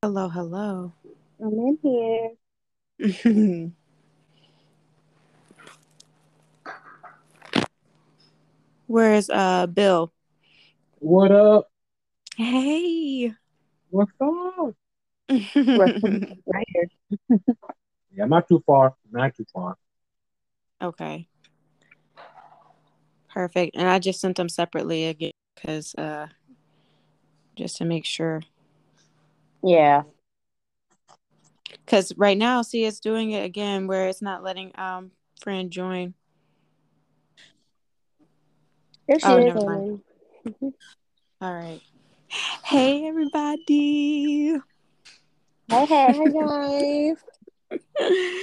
Hello, hello. I'm in here. Where's uh Bill? What up? Hey. What's up? Right here. Yeah, I'm not too far. Not too far. okay. Perfect. And I just sent them separately again because uh just to make sure. Yeah. Because right now, see, it's doing it again where it's not letting um friend join. There she Oh, is. mind. All right. Hey everybody. Hey, hey. Hi guys.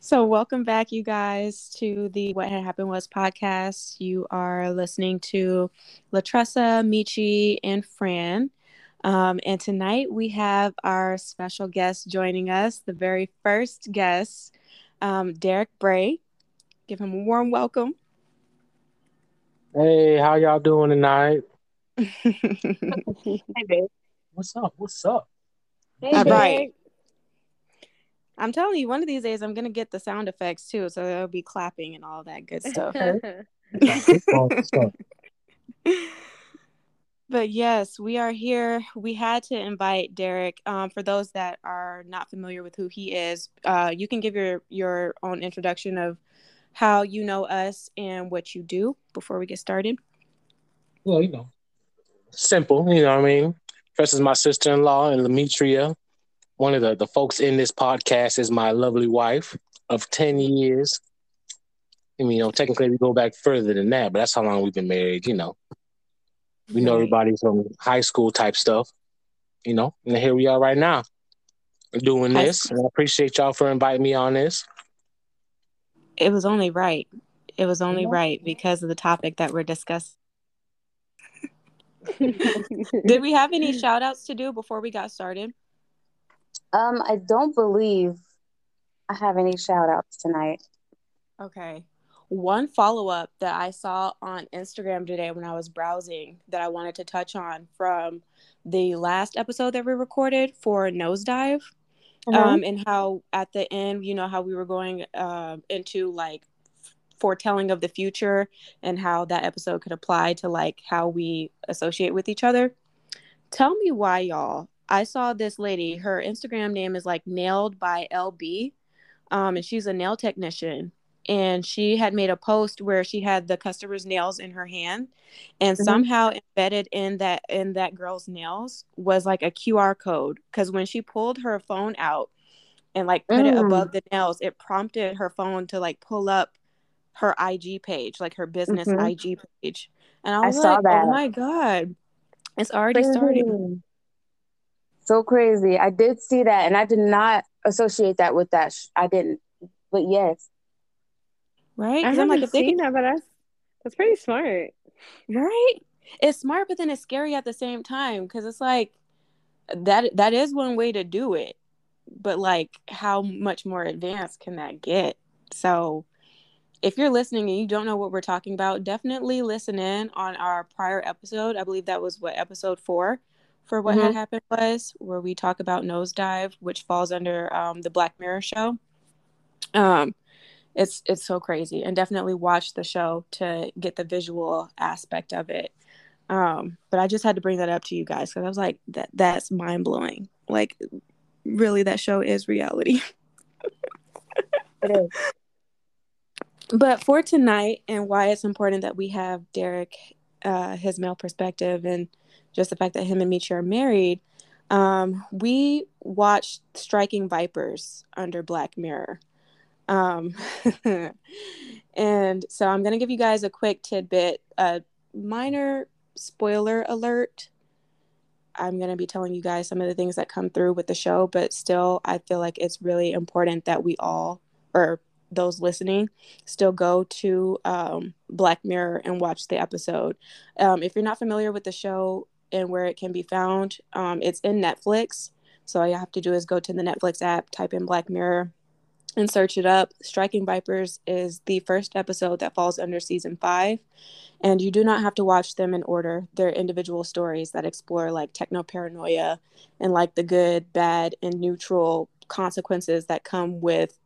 So, welcome back, you guys, to the What Had Happened Was podcast. You are listening to Latressa, Meechie, and Fran. Um, and tonight we have our special guest joining us, the very first guest, um, Derek Bray. Give him a warm welcome. Hey, how y'all doing tonight? Hey, babe. What's up? What's up? Hey, All Derek. right. I'm telling you, one of these days I'm going to get the sound effects too. So, there'll be clapping and all that good stuff. What's up? What's up? But yes, we are here. We had to invite Derek. Um, for those that are not familiar with who he is, uh, you can give your your own introduction of how you know us and what you do before we get started. Well, you know, simple. You know what I mean? First is my sister-in-law and Demetria. One of the, the folks in this podcast is my lovely wife of 10 years. I mean, you know, technically we go back further than that, but that's how long we've been married, you know. We know Right. everybody from high school type stuff, you know, and here we are right now doing this. school. And I appreciate y'all for inviting me on this. It was only right. It was only Yeah. right because of the topic that we're discussing. Did we have any shout outs to do before we got started? Um, I don't believe I have any shout outs tonight. Okay. One follow up that I saw on Instagram today when I was browsing that I wanted to touch on from the last episode that we recorded for Nosedive, Mhm. um, and how at the end, you know, how we were going uh, into like foretelling of the future and how that episode could apply to like how we associate with each other. Tell me why, y'all. I saw this lady, her Instagram name is like nailed by LB, um, and she's a nail technician and she had made a post where she had the customer's nails in her hand and Mhm. somehow embedded in that in that girl's nails was like a QR code because when she pulled her phone out and like put it Mm. above the nails it prompted her phone to like pull up her IG page like her business Mhm. IG page and I I was saw like that. oh my god it's already starting So crazy. I did see that, and I did not associate that with that. Sh- I didn't, but yes. Right I because I'm haven't like if they seen could that, but that's that's pretty smart. Right? It's smart, but then it's scary at the same time because it's like that that is one way to do it. But like how much more advanced can that get? So if you're listening and you don't know what we're talking about, definitely listen in on our prior episode. I believe that was what episode four for what had Mhm. happened was, where we talk about nosedive, which falls under um, the Black Mirror show. Um, it's it's so crazy, and definitely watch the show to get the visual aspect of it. Um, but I just had to bring that up to you guys because I was like, that that's mind blowing. Like, really, that show is reality. It is. But for tonight, and why it's important that we have Derek, uh, his male perspective, and just the fact that him and Meechie are married, um, we watched Striking Vipers under Black Mirror. Um, and so I'm going to give you guys a quick tidbit, a minor spoiler alert. I'm going to be telling you guys some of the things that come through with the show, but still, I feel like it's really important that we all, or those listening, still go to um, Black Mirror and watch the episode. Um, if you're not familiar with the show and where it can be found, um, it's in Netflix. So all you have to do is go to the Netflix app, type in Black Mirror, and search it up. Striking Vipers is the first episode that falls under season five. And you do not have to watch them in order. They're individual stories that explore like techno paranoia and like the good, bad, and neutral consequences that come with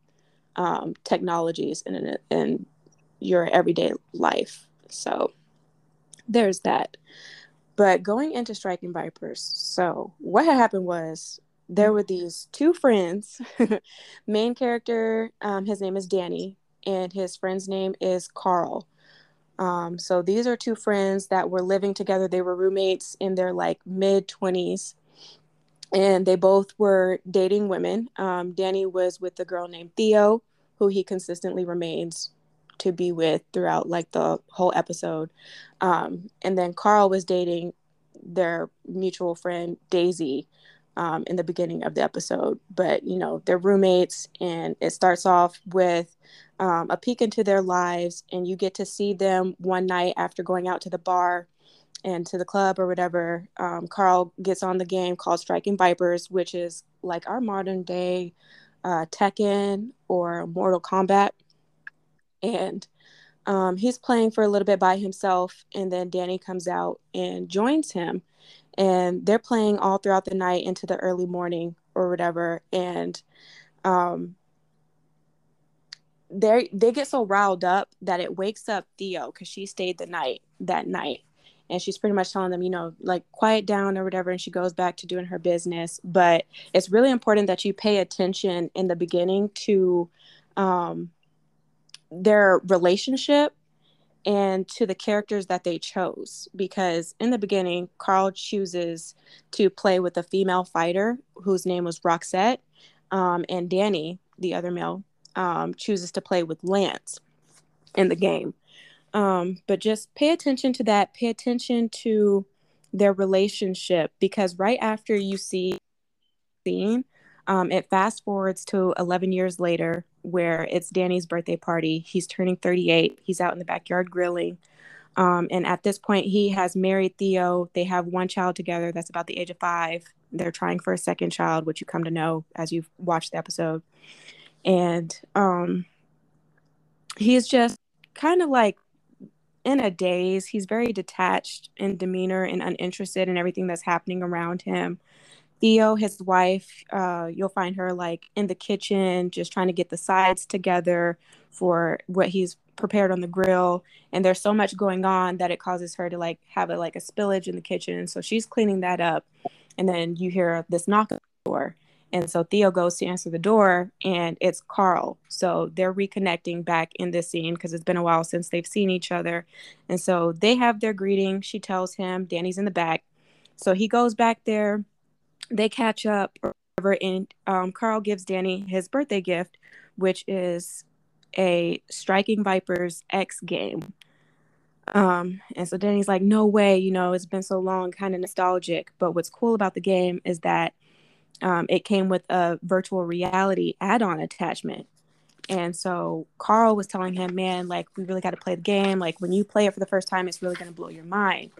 um, technologies in, in your everyday life. So there's that. But going into Striking Vipers, so what had happened was there were these two friends. Main character, um, his name is Danny, and his friend's name is Karl. Um, so these are two friends that were living together. They were roommates in their like mid 20s, and they both were dating women. Um, Danny was with a girl named Theo, who he consistently remains to be with throughout like the whole episode. Um, and then Karl was dating their mutual friend Daisy um, in the beginning of the episode. But you know, they're roommates, and it starts off with um, a peek into their lives, and you get to see them one night after going out to the bar and to the club or whatever. Um, Karl gets on the game called Striking Vipers, which is like our modern day uh, Tekken or Mortal Kombat and um, he's playing for a little bit by himself and then danny comes out and joins him and they're playing all throughout the night into the early morning or whatever. And um, they they get so riled up that it wakes up theo because she stayed the night that night. And she's pretty much telling them you know like quiet down or whatever and she goes back to doing her business. But it's really important that you pay attention in the beginning to um, their relationship and to the characters that they chose because in the beginning karl chooses to play with a female fighter whose name was roxette um, and danny the other male um, chooses to play with lance in the game. Um, but just pay attention to that. Pay attention to their relationship because right after you see scene um, it fast forwards to 11 years later where it's Danny's birthday party. He's turning 38. He's out in the backyard grilling. Um, and at this point, he has married Theo. They have one child together that's about the age of five. They're trying for a second child, which you come to know as you've watched the episode. And um, he's just kind of like in a daze. He's very detached in demeanor and uninterested in everything that's happening around him. Theo, his wife, uh, you'll find her like in the kitchen, just trying to get the sides together for what he's prepared on the grill. And there's so much going on that it causes her to like have a like a spillage in the kitchen. So she's cleaning that up. And then you hear this knock on the door. And so Theo goes to answer the door and it's Karl. So they're reconnecting back in this scene because it's been a while since they've seen each other. And so they have their greeting. She tells him Danny's in the back. So he goes back there they catch up or whatever, and um, Karl gives Danny his birthday gift, which is a Striking Vipers X game. Um, and so Danny's like, no way, you know, it's been so long, kind of nostalgic. But what's cool about the game is that um, it came with a virtual reality add on attachment. And so Karl was telling him, man, like, we really got to play the game. Like, when you play it for the first time, it's really going to blow your mind.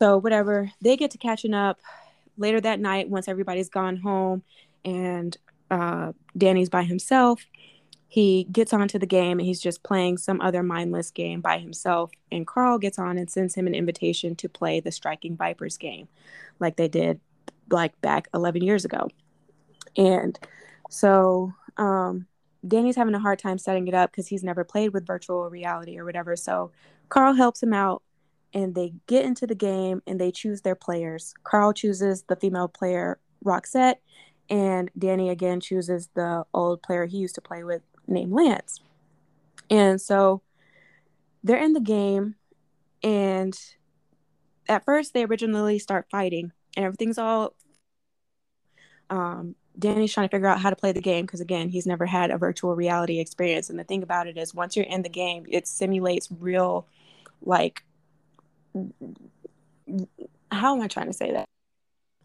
So, whatever, they get to catching up later that night, once everybody's gone home and uh, Danny's by himself, he gets onto the game and he's just playing some other mindless game by himself. And Karl gets on and sends him an invitation to play the Striking Vipers game, like they did like back 11 years ago. And so um, Danny's having a hard time setting it up because he's never played with virtual reality or whatever. So Karl helps him out and they get into the game and they choose their players. Karl chooses the female player Roxette, and Danny again chooses the old player he used to play with named Lance. And so they're in the game, and at first they originally start fighting, and everything's all. Um, Danny's trying to figure out how to play the game because again, he's never had a virtual reality experience. And the thing about it is, once you're in the game, it simulates real, like how am I trying to say that?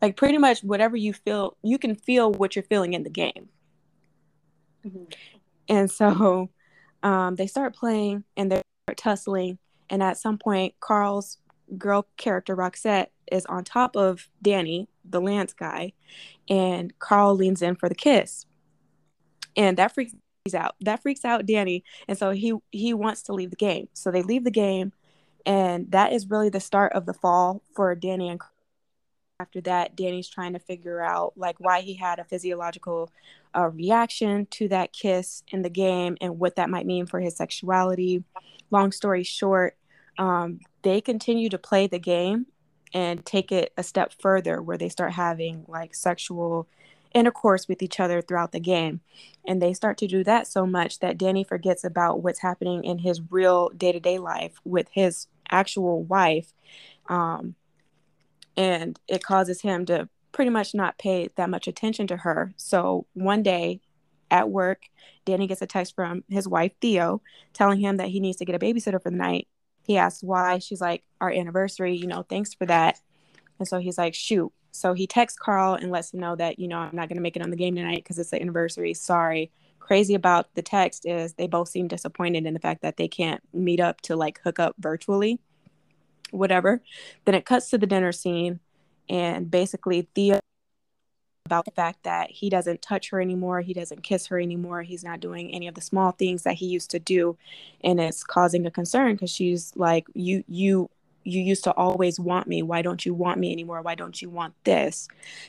Like pretty much whatever you feel, you can feel what you're feeling in the game. Mm-hmm. And so um, they start playing and they start tussling. And at some point, Karl's girl character, Roxette, is on top of Danny, the Lance guy. And Karl leans in for the kiss. And that freaks out. That freaks out Danny, and so he he wants to leave the game. So they leave the game, and that is really the start of the fall for Danny and. After that, Danny's trying to figure out like why he had a physiological uh, reaction to that kiss in the game and what that might mean for his sexuality. Long story short, um, they continue to play the game and take it a step further where they start having like sexual intercourse with each other throughout the game. And they start to do that so much that Danny forgets about what's happening in his real day to day life with his actual wife. Um, and it causes him to pretty much not pay that much attention to her. So one day at work, Danny gets a text from his wife, Theo, telling him that he needs to get a babysitter for the night. He asks why. She's like, Our anniversary, you know, thanks for that. And so he's like, Shoot, so he texts Karl and lets him know that, you know, I'm not going to make it on the game tonight because it's the anniversary. Sorry. Crazy about the text is they both seem disappointed in the fact that they can't meet up to like hook up virtually, whatever. Then it cuts to the dinner scene and basically Theo about the fact that he doesn't touch her anymore, he doesn't kiss her anymore, he's not doing any of the small things that he used to do and it's causing a concern because she's like you you you used to always want me. Why don't you want me anymore? Why don't you want this?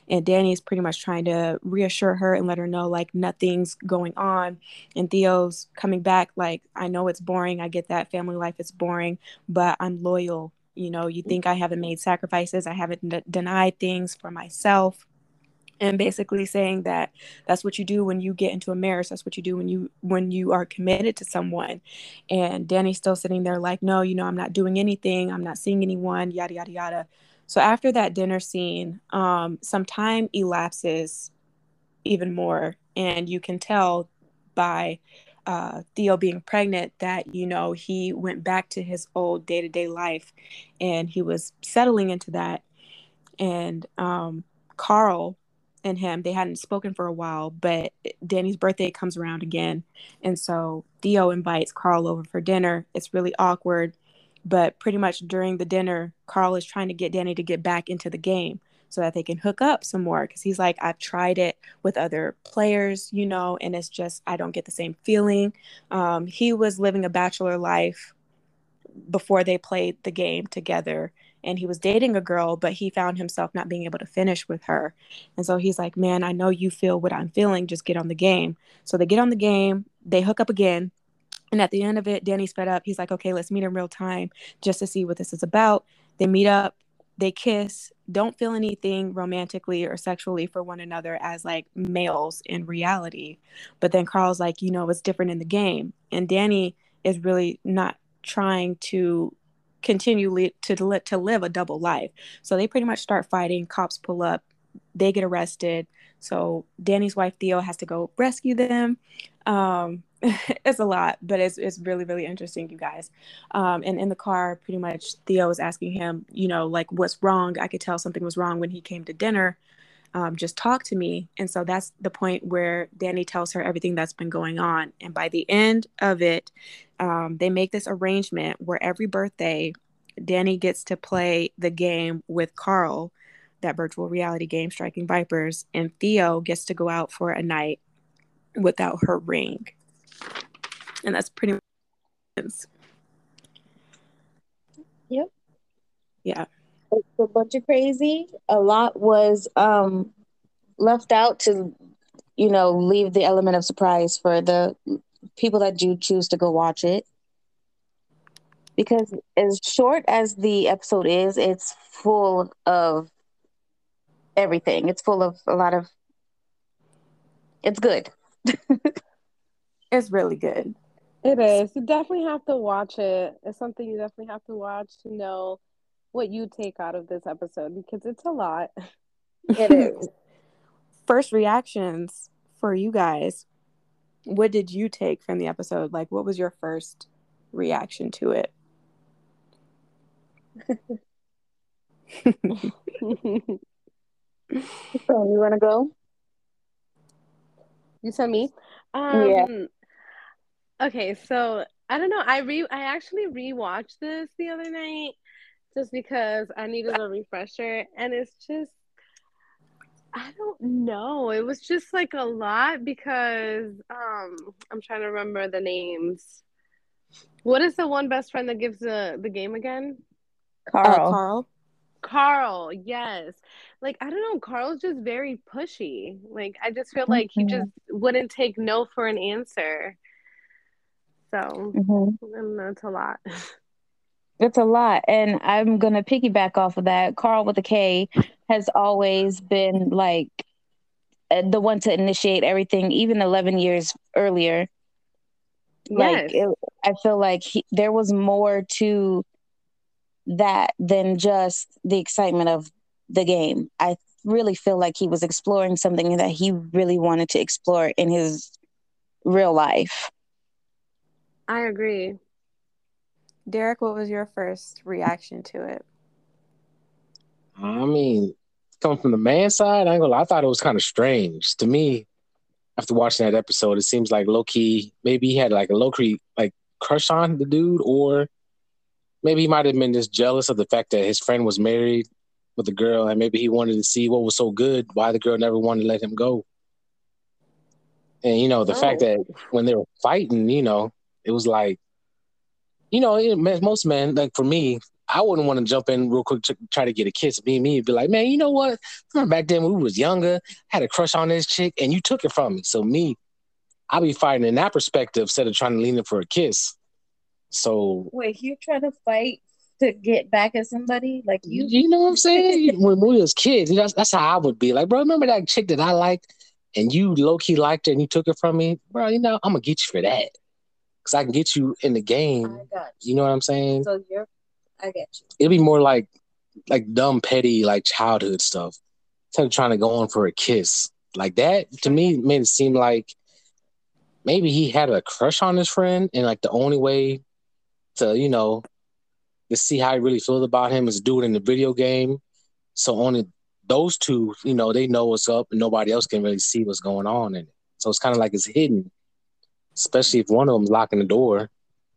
And Danny is pretty much trying to reassure her and let her know like nothing's going on. And Theo's coming back like, I know it's boring. I get that family life is boring, but I'm loyal. You know, you mm-hmm. think I haven't made sacrifices, I haven't d- denied things for myself and basically saying that that's what you do when you get into a marriage. That's what you do when you when you are committed to someone. And danny's still sitting there like no you know i'm not doing anything. I'm not seeing anyone yada yada yada. So after that dinner scene um, some time elapses even more and you can tell by uh, theo being pregnant that you know he went back to his old day-to-day life and he was settling into that. And um, karl and him. They hadn't spoken for a while but danny's birthday comes around again. And so theo invites karl over for dinner. It's really awkward but pretty much during the dinner karl is trying to get danny to get back into the game so that they can hook up some more because he's like i've tried it with other players you know and it's just i don't get the same feeling. Um, he was living a bachelor life before they played the game together and he was dating a girl, but he found himself not being able to finish with her. And so he's like, Man, I know you feel what I'm feeling. Just get on the game. So they get on the game, they hook up again. And at the end of it, Danny's fed up. He's like, Okay, let's meet in real time just to see what this is about. They meet up, they kiss, don't feel anything romantically or sexually for one another as like males in reality. But then Carl's like, You know, it's different in the game. And Danny is really not trying to continually to to live a double life. So they pretty much start fighting. Cops pull up, they get arrested. So Danny's wife Theo has to go rescue them. Um, it's a lot, but it's it's really really interesting, you guys. Um, and in the car, pretty much Theo is asking him, you know, like what's wrong. I could tell something was wrong when he came to dinner. Um, just talk to me. And so that's the point where Danny tells her everything that's been going on. And by the end of it, um, they make this arrangement where every birthday, Danny gets to play the game with Karl, that virtual reality game, Striking Vipers, and Theo gets to go out for a night without her ring. And that's pretty much. Yep. Yeah. It's a bunch of crazy. A lot was um, left out to, you know, leave the element of surprise for the people that do choose to go watch it. Because as short as the episode is, it's full of everything. It's full of a lot of. It's good. it's really good. It is. You definitely have to watch it. It's something you definitely have to watch to know what you take out of this episode because it's a lot. It is. First reactions for you guys what did you take from the episode? Like, what was your first reaction to it? so you want to go? You said me. Um, yeah. Okay, so I don't know. I re I actually rewatched this the other night just because I needed a refresher, and it's just I don't know. it was just like a lot because um I'm trying to remember the names. What is the one best friend that gives the the game again? Karl. Uh, Karl. Karl, yes. Like I don't know, Karl's just very pushy. Like I just feel like he Mhm. just wouldn't take no for an answer. So Mhm. I don't know, it's a lot. It's a lot. And I'm going to piggyback off of that. Karl with a K has always been like uh, the one to initiate everything, even 11 years earlier. Like, Yes. it, I feel like he, there was more to that than just the excitement of the game. I really feel like he was exploring something that he really wanted to explore in his real life. I agree. Derek, what was your first reaction to it? I mean, coming from the man side, I ain't gonna lie, I thought it was kind of strange. To me, after watching that episode, it seems like low key, maybe he had like a low key like crush on the dude, or maybe he might have been just jealous of the fact that his friend was married with a girl, and maybe he wanted to see what was so good, why the girl never wanted to let him go. And you know, the fact Oh. that when they were fighting, you know, it was like, you know, it, most men, like for me, I wouldn't want to jump in real quick to try to get a kiss. Me, and me, be like, man, you know what? Remember back then when we was younger, I had a crush on this chick, and you took it from me. So me, I'll be fighting in that perspective instead of trying to lean in for a kiss. So Wait, you're trying to fight to get back at somebody? Like you, you know what I'm saying? when we was kids, that's, that's how I would be. Like, bro, remember that chick that I liked, and you low key liked her, and you took it from me, bro? You know, I'm gonna get you for that, cause I can get you in the game. got You know what I'm saying? So you're, I get you. it'd be more like like dumb petty like childhood stuff instead of trying to go on for a kiss like that to me made it seem like maybe he had a crush on his friend and like the only way to you know to see how he really feels about him is do it in the video game so only those two you know they know what's up and nobody else can really see what's going on in it so it's kind of like it's hidden especially if one of them's locking the door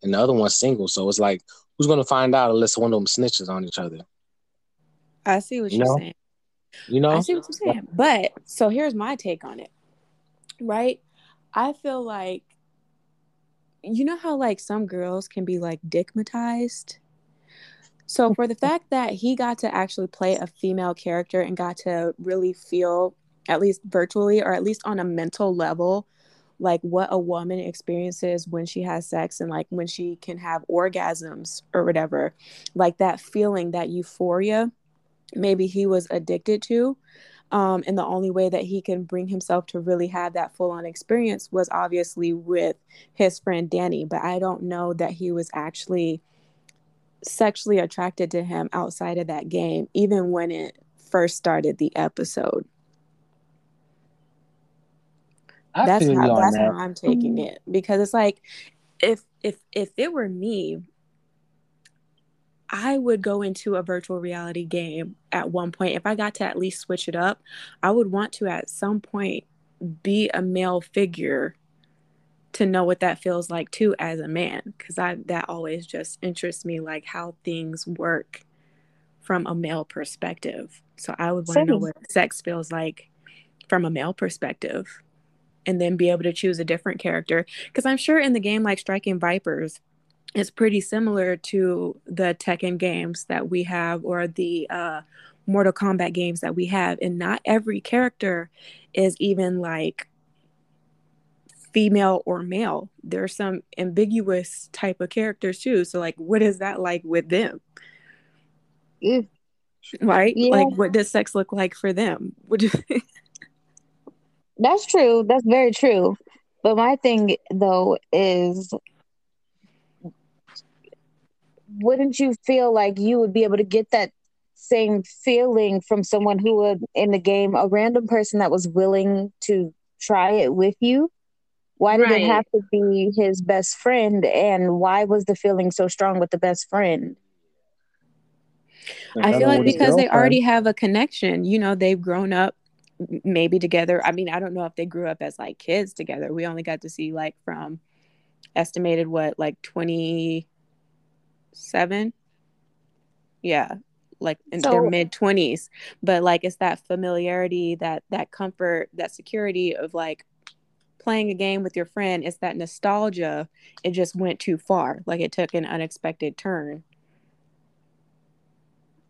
and the other one's single so it's like who's going to find out unless one of them snitches on each other I see what You you're know? saying. you know I see what you're saying. But so here's my take on it. Right? I feel like you know how like some girls can be like dickmatized? So for the fact that he got to actually play a female character and got to really feel at least virtually or at least on a mental level like what a woman experiences when she has sex and like when she can have orgasms or whatever like that feeling that euphoria maybe he was addicted to um, and the only way that he can bring himself to really have that full on experience was obviously with his friend Danny. But I don't know that he was actually sexually attracted to him outside of that game, even when it first started the episode. I that's how that's that. how I'm taking it because it's like if if if it were me I would go into a virtual reality game at one point. If I got to at least switch it up I would want to at some point be a male figure to know what that feels like too as a man cuz I that always just interests me like how things work from a male perspective. So I would want to know what sex feels like from a male perspective and then be able to choose a different character. Because I'm sure in the game like Striking Vipers, it's pretty similar to the Tekken games that we have or the uh, Mortal Kombat games that we have. And not every character is even like female or male. There's some ambiguous type of characters too. So like what is that like with them? Mm. Right? Yeah. Like what does sex look like for them? Would you That's true. That's very true. But my thing though is wouldn't you feel like you would be able to get that same feeling from someone who would in the game, a random person that was willing to try it with you? Why did Right. it have to be his best friend and why was the feeling so strong with the best friend? I feel like because they already have a connection, you know, they've grown up m- maybe together. I mean, I don't know if they grew up as like kids together. We only got to see like from estimated what, like 27? Yeah. like in So- their mid 20s but like it's that familiarity that that comfort that security of like playing a game with your friend it's that nostalgia it just went too far like it took an unexpected turn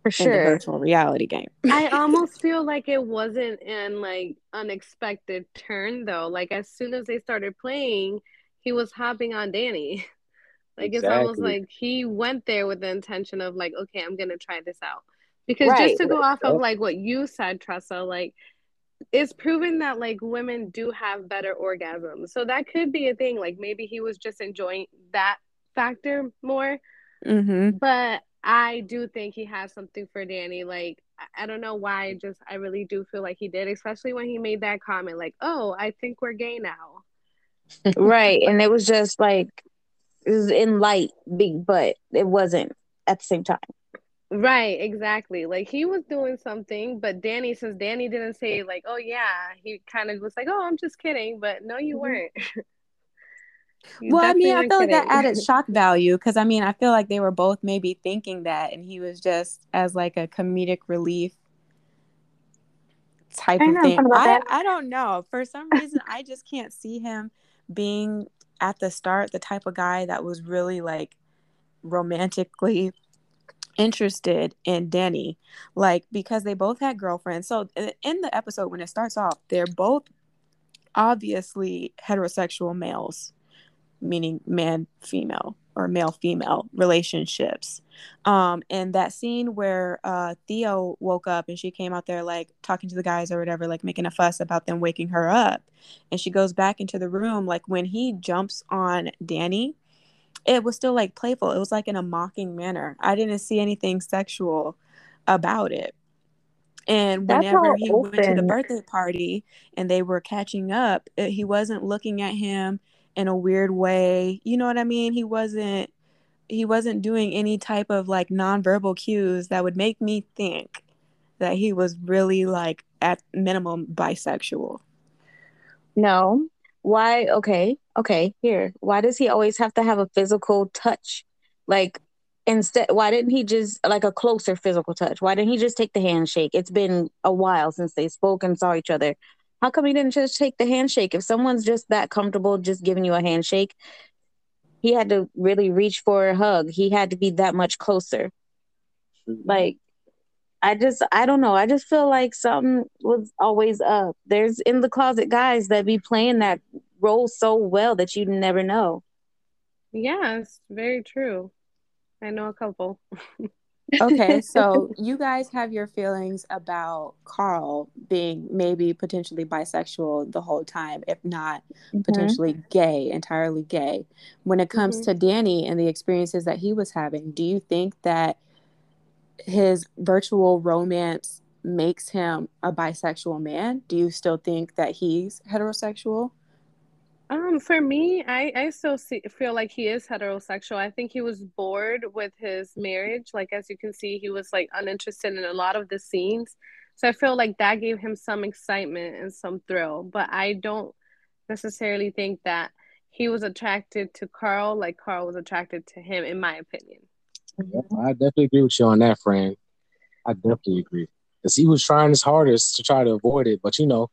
For in the sure. virtual reality game I almost feel like it wasn't an like unexpected turn though. Like as soon as they started playing, he was hopping on Danny. Like it's almost Exactly. like he went there with the intention of like, okay, I'm gonna try this out. Because Right. just to go off of like what you said, Tressa, like it's proven that like women do have better orgasms. So that could be a thing. Like maybe he was just enjoying that factor more. hmm But I do think he has something for Danny. Like I- I don't know why. Just I really do feel like he did, especially when he made that comment, like, "Oh, I think we're gay now." Right. And it was just like it was in light, big, but it wasn't at the same time. Right, exactly. Like he was doing something, but Danny, since Danny didn't say like, "Oh yeah," he kind of was like, "Oh, I'm just kidding," but no, you Mhm. weren't. You well i mean i weren't feel like that added shock value because i mean i feel like they were both maybe thinking that and he was just as like a comedic relief type I of know thing I. I don't know for some reason i just can't see him being at the start the type of guy that was really like romantically interested in Denny, like because they both had girlfriends. So in the episode when it starts off, they're both obviously heterosexual males, meaning man female or male female relationships. Um, and that scene where uh, Theo woke up and she came out there like talking to the guys or whatever, like making a fuss about them waking her up, and she goes back into the room. Like when he jumps on Danny, it was still like playful. It was like in a mocking manner. I didn't see anything sexual about it. And whenever he went to the birthday party and they were catching up, it, he wasn't looking at him in a weird way. You know what I mean? He wasn't he wasn't doing any type of like nonverbal cues that would make me think that he was really like at minimum bisexual. No. Why? Okay. Okay. Here. Why does he always have to have a physical touch? Like, instead, why didn't he just, like, a closer physical touch? Why didn't he just take the handshake? It's been a while since they spoke and saw each other. How come he didn't just take the handshake? If someone's just that comfortable just giving you a handshake, he had to really reach for a hug. He had to be that much closer. Mm-hmm. Like, I just, I don't know. I just feel like something was always up. There's in the closet guys that be playing that role so well that you never know. Yes, very true. I know a couple. Okay, so you guys have your feelings about Karl being maybe potentially bisexual the whole time, if not potentially gay, entirely gay. When it comes Mhm. to Danny and the experiences that he was having, do you think that his virtual romance makes him a bisexual man? Do you still think that he's heterosexual? Um, for me, I I still see, feel like he is heterosexual. I think he was bored with his marriage. Like as you can see, he was like uninterested in a lot of the scenes. So I feel like that gave him some excitement and some thrill. But I don't necessarily think that he was attracted to Karl like Karl was attracted to him, in my opinion. I definitely agree with you on that, friend. I definitely agree. Because he was trying his hardest to try to avoid it. But, you know,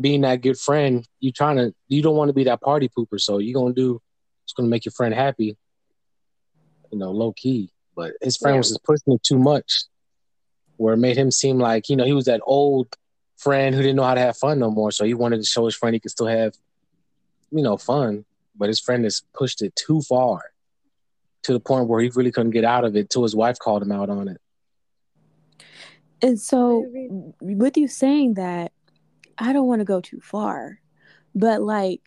being that good friend, you trying to, you don't want to be that party pooper. So you're going to do it's going to make your friend happy, you know, low key. But his friend Yeah. was just pushing it too much, where it made him seem like, you know, he was that old friend who didn't know how to have fun no more. So he wanted to show his friend he could still have, you know, fun. But his friend has pushed it too far to the point where he really couldn't get out of it till his wife called him out on it. And so, with you saying that, I don't want to go too far, but like,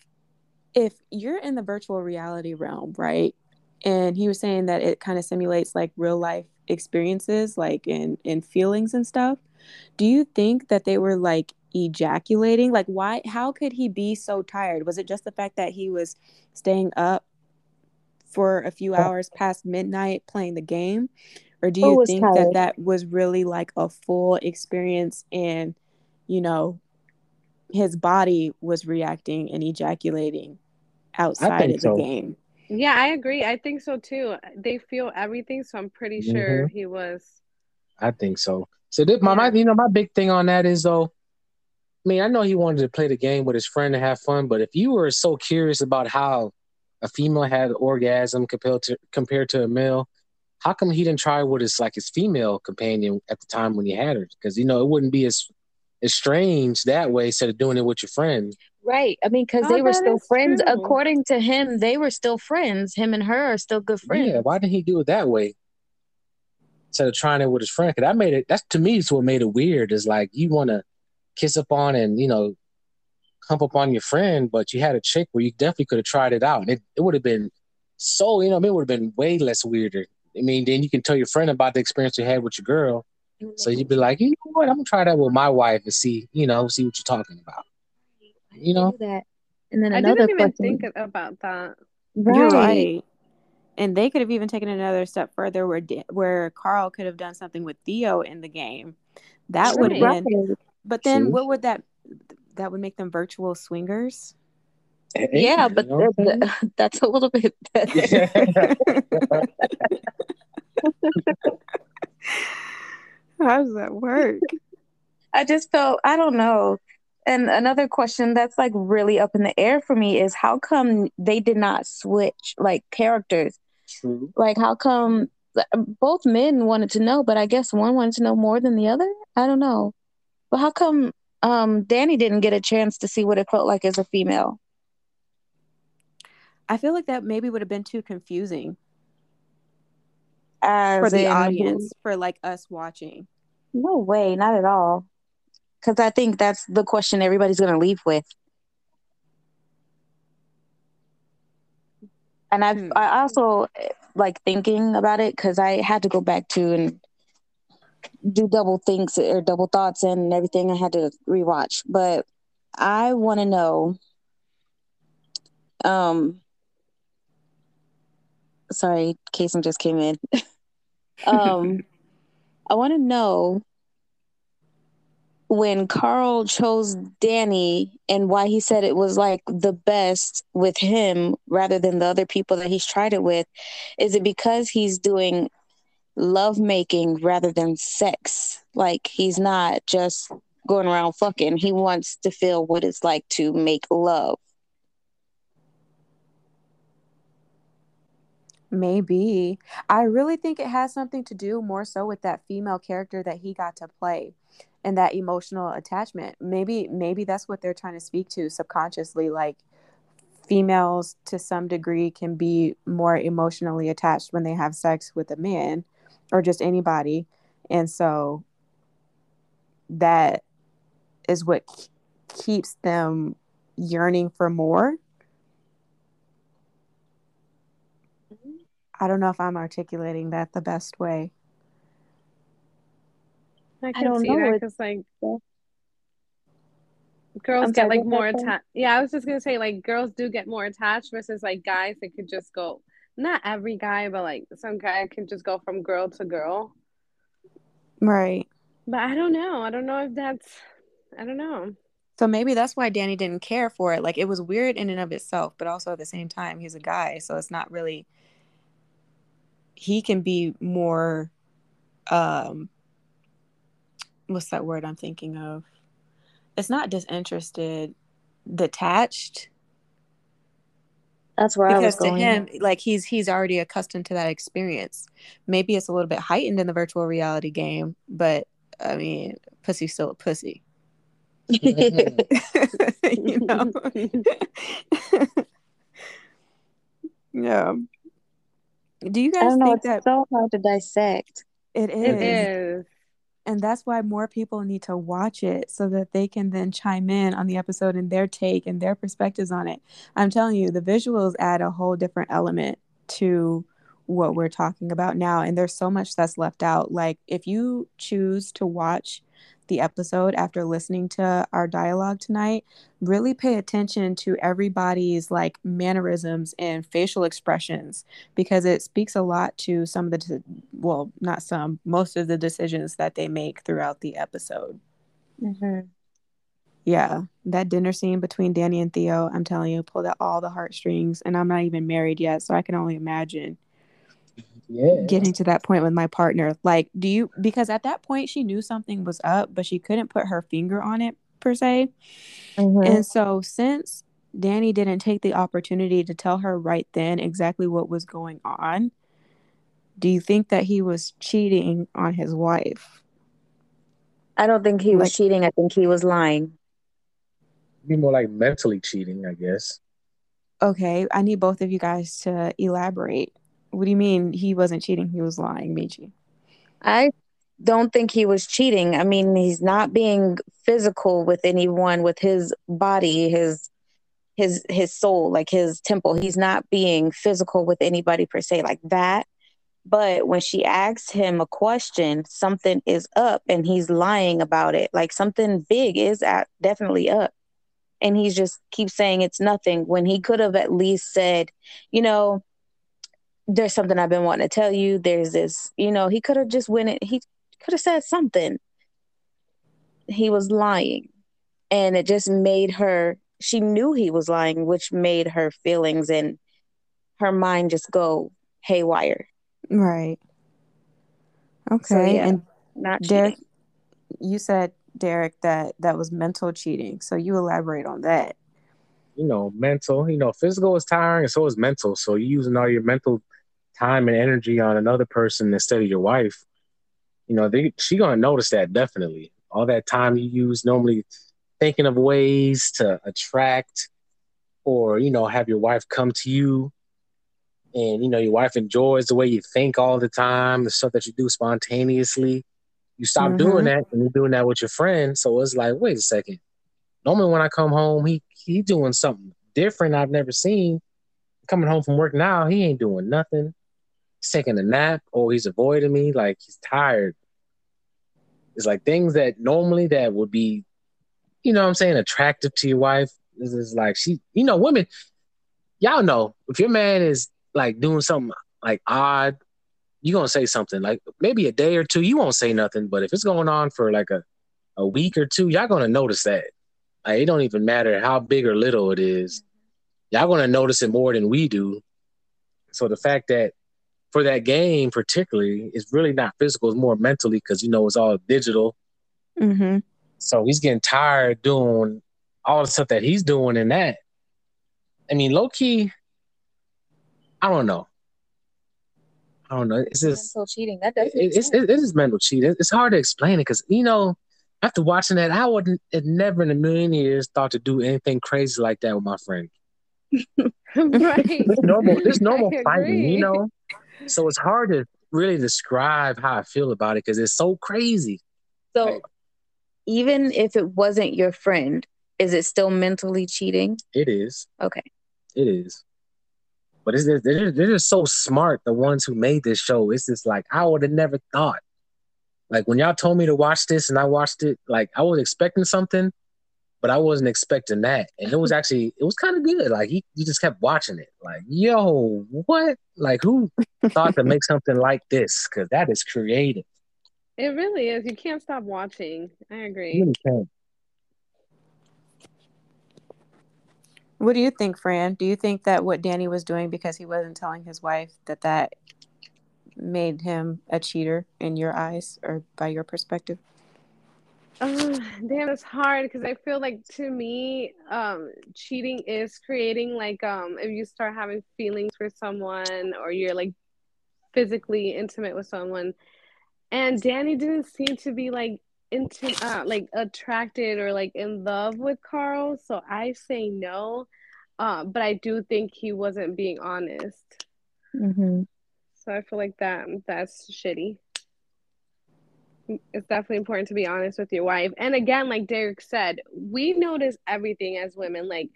if you're in the virtual reality realm, right? And he was saying that it kind of simulates like real life experiences, like in in feelings and stuff. Do you think that they were like ejaculating? Like, why? How could he be so tired? Was it just the fact that he was staying up for a few hours past midnight playing the game? Or do oh, you was think that that was really like a full experience and, you know, his body was reacting and ejaculating outside of the so. game? Yeah, I agree. I think so too. They feel everything, so I'm pretty mm-hmm. sure he was I think so. So this, my, my, you know, my big thing on that is though. I mean, I know he wanted to play the game with his friend to have fun, but if you were so curious about how a female had orgasm compared to compared to a male, how come he didn't try with his like his female companion at the time when he had her? Because you know it wouldn't be as as strange that way instead of doing it with your friend. Right. I mean, because Oh, they were still friends. true. According to him, they were still friends. Him and her are still good friends. Yeah, why didn't he do it that way? Instead of trying it with his friend. Cause that made it that's to me is what made it weird. Is like you wanna kiss up on and, you know, hump up on your friend, but you had a chick where you definitely could have tried it out. And it, it would have been so, you know, it would have been way less weirder. I mean, then you can tell your friend about the experience you had with your girl. So you'd be like, you know what, I'm gonna try that with my wife and see, you know, see what you're talking about. You know? That. And then I another didn't even question. think about that. You're right. And they could have even taken another step further where Da- where Karl could have done something with Theo in the game. That would have Right. but then True. what would that that would make them virtual swingers? Hey, Yeah, but know what th- th- that's a little bit. saying? How does that work? I just felt I don't know. And another question that's like really up in the air for me is how come they did not switch like characters? True. Like how come both men wanted to know, but I guess one wanted to know more than the other? I don't know. But how come um Danny didn't get a chance to see what it felt like as a female? I feel like that maybe would have been too confusing As for the audience, for like us watching. No way, not at all. Because I think that's the question everybody's going to leave with. And I Hmm. I also like thinking about it because I had to go back to and do double thinks or double thoughts and everything. I had to rewatch, but I want to know. Um, sorry, Kasem just came in. um, I want to know when Karl chose Danny and why he said it was like the best with him rather than the other people that he's tried it with. Is it because he's doing love making rather than sex? Like he's not just going around fucking. He wants to feel what it's like to make love. Maybe. I really think it has something to do more so with that female character that he got to play and that emotional attachment. Maybe maybe that's what they're trying to speak to subconsciously like females to some degree can be more emotionally attached when they have sex with a man or just anybody. And so that is what keeps them yearning for more. I don't know if I'm articulating that the best way. I can don't see know, that it- because like girls I'm get sorry, like more attached. Yeah, I was just gonna say like girls do get more attached versus like guys that could just go. Not every guy, but like some guy can just go from girl to girl. Right. But I don't know. I don't know if that's. I don't know. So maybe that's why Danny didn't care for it. Like it was weird in and of itself, but also at the same time, he's a guy, so it's not really. He can be more, um, what's that word I'm thinking of? It's not disinterested, detached. That's where I was Because to him, like he's he's already accustomed to that experience. Maybe it's a little bit heightened in the virtual reality game, but I mean, pussy's still a pussy. you know. yeah. Do you I guys don't know. think It's that so hard to dissect. it is? It is. And that's why more people need to watch it so that they can then chime in on the episode and their take and their perspectives on it. I'm telling you, the visuals add a whole different element to what we're talking about now. And there's so much that's left out. Like, if you choose to watch the episode after listening to our dialogue tonight, really pay attention to everybody's like mannerisms and facial expressions because it speaks a lot to some of the, de- well, not some, most of the decisions that they make throughout the episode. Mm-hmm. Yeah, that dinner scene between Danny and Theo, I'm telling you, pulled out all the heartstrings, and I'm not even married yet, so I can only imagine. Yeah. getting to that point with my partner. Like, do you because at that point she knew something was up, but she couldn't put her finger on it per se. Mhm. And so since Danny didn't take the opportunity to tell her right then exactly what was going on, do you think that he was cheating on his wife? I don't think he was Like- cheating. I think he was lying. Be more like mentally cheating, I guess. Okay, I need both of you guys to elaborate. What do you mean he wasn't cheating? He was lying, Meechie. I don't think he was cheating. I mean, he's not being physical with anyone with his body, his his his soul, like his temple. He's not being physical with anybody per se like that. But when she asks him a question, something is up and he's lying about it. Like something big is at, definitely up. And he just keeps saying it's nothing when he could have at least said, you know, there's something I've been wanting to tell you. There's this, you know, he could have just went it. He could have said something. He was lying. And it just made her, she knew he was lying, which made her feelings and her mind just go haywire. Right. Okay. yeah, And Not Derek, cheating. you said Derek that that was mental cheating. So you elaborate on that. You know, mental. You know, physical is tiring, and so is mental. So you're using all your mental time and energy on another person instead of your wife. You know, they, she gonna notice that definitely. All that time you use normally thinking of ways to attract, or you know, have your wife come to you, and you know, your wife enjoys the way you think all the time, the stuff that you do spontaneously. You stop Mhm. doing that, and you're doing that with your friend. So it's like, wait a second. Normally, when I come home, he he doing something different I've never seen. Coming home from work now, he ain't doing nothing. He's taking a nap, or he's avoiding me, like he's tired. It's like things that normally that would be, you know, I'm saying, attractive to your wife. This is like she, you know, women. Y'all know if your man is like doing something like odd, you're gonna say something. Like maybe a day or two, you won't say nothing. But if it's going on for like a a week or two, y'all gonna notice that. Like, it don't even matter how big or little it is. Y'all gonna notice it more than we do. So the fact that for that game particularly, it's really not physical, it's more mentally because you know it's all digital. Mm-hmm. So he's getting tired doing all the stuff that he's doing in that. I mean, low key, I don't know. I don't know. It's just Mental cheating. That does make it's it, it is mental cheating. It's hard to explain it because you know after watching that, I wouldn't had never in a million years thought to do anything crazy like that with my friend. right. This normal, this normal fighting, you know. So it's hard to really describe how I feel about it because it's so crazy. So even if it wasn't your friend, is it still mentally cheating? It is. Okay. It is. But it's they're, just- they're just so smart. The ones who made this show, it's just like I would have never thought. Like when y'all told me to watch this, and I watched it, like I was expecting something, but I wasn't expecting that, and it was actually it was kind of good. Like he, you just kept watching it, like yo, what? Like who thought to make something like this? Because that is creative. It really is. You can't stop watching. I You agree. really can't. What do you think, Fran? Do you think that what Danny was doing because he wasn't telling his wife that that made him a cheater in your eyes or by your perspective? Uh, damn, it's hard because I feel like to me, um, cheating is creating like um, if you start having feelings for someone or you're like physically intimate with someone, and Danny didn't seem to be like into uh, like attracted or like in love with Karl, so I say no. Uh, but I do think he wasn't being honest, Mm-hmm. so I feel like that that's shitty. It's definitely important to be honest with your wife. And again, like Derek said, we notice everything as women. Like,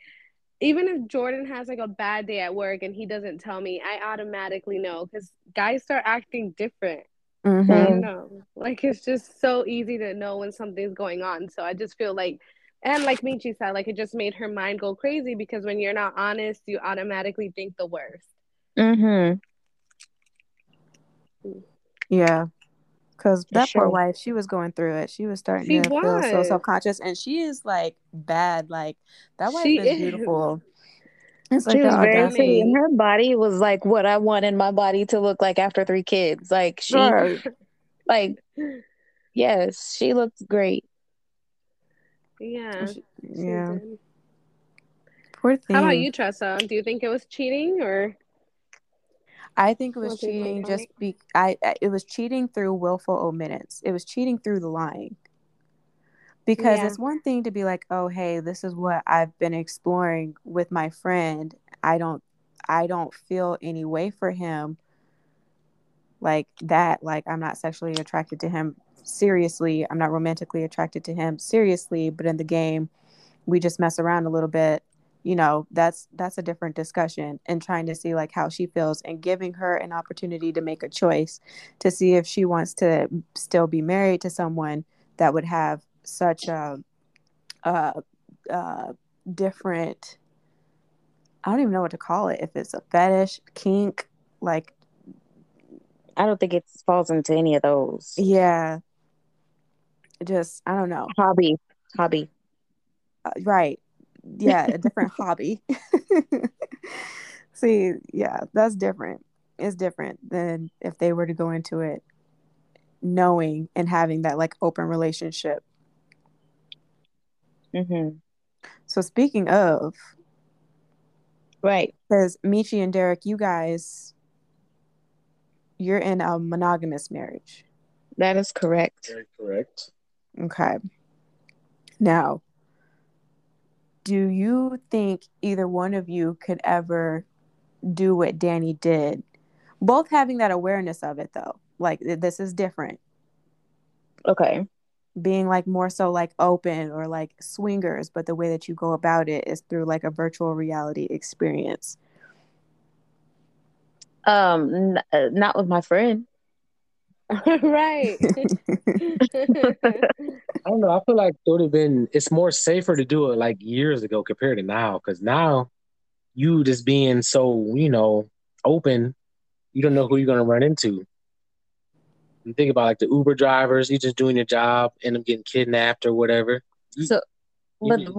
even if Jordan has like a bad day at work and he doesn't tell me, I automatically know because guys start acting different. I Mm-hmm. don't know. Like, it's just so easy to know when something's going on. So I just feel like, and like Meechie said, like it just made her mind go crazy because when you're not honest, you automatically think the worst. Mm-hmm. Yeah. Because For that poor wife, she was going through it. She was starting She to feel so was. self conscious, and she is like bad. Like that wife She is is. beautiful. It's she like was very audacity. pretty, and her body was like what I wanted my body to look like after three kids. Like she, Right. like, yes, she looked great. Yeah. She- she yeah. did. Poor thing. How about you, Tressa? Do you think it was cheating or? I think it was What do you cheating just be I, I it was cheating through willful omittance. It was cheating through the lying. Because Yeah. it's one thing to be like, "Oh, hey, this is what I've been exploring with my friend. I don't I don't feel any way for him like that. Like I'm not sexually attracted to him seriously. I'm not romantically attracted to him seriously, but in the game we just mess around a little bit you know that's that's a different discussion and trying to see like how she feels and giving her an opportunity to make a choice to see if she wants to still be married to someone that would have such a uh uh different i don't even know what to call it if it's a fetish kink like I don't think it falls into any of those. yeah just i don't know Hobby, hobby. Uh, right yeah a different hobby see yeah that's different it's different than if they were to go into it knowing and having that like open relationship Mm-hmm. so speaking of Right. because meechie and derek you guys you're in a monogamous marriage That is correct. Very correct. okay now do you think either one of you could ever do what danny did both having that awareness of it though like this is different Okay. being like more so like open or like swingers but the way that you go about it is through like a virtual reality experience Um, n- uh, not with my friend. right. I don't know. I feel like it would have been. It's more safer to do it like years ago compared to now. Because now, you just being so you know open, you don't know who you're gonna run into. You think about like the Uber drivers. You're just doing your job, end up getting kidnapped or whatever. You- So, but you-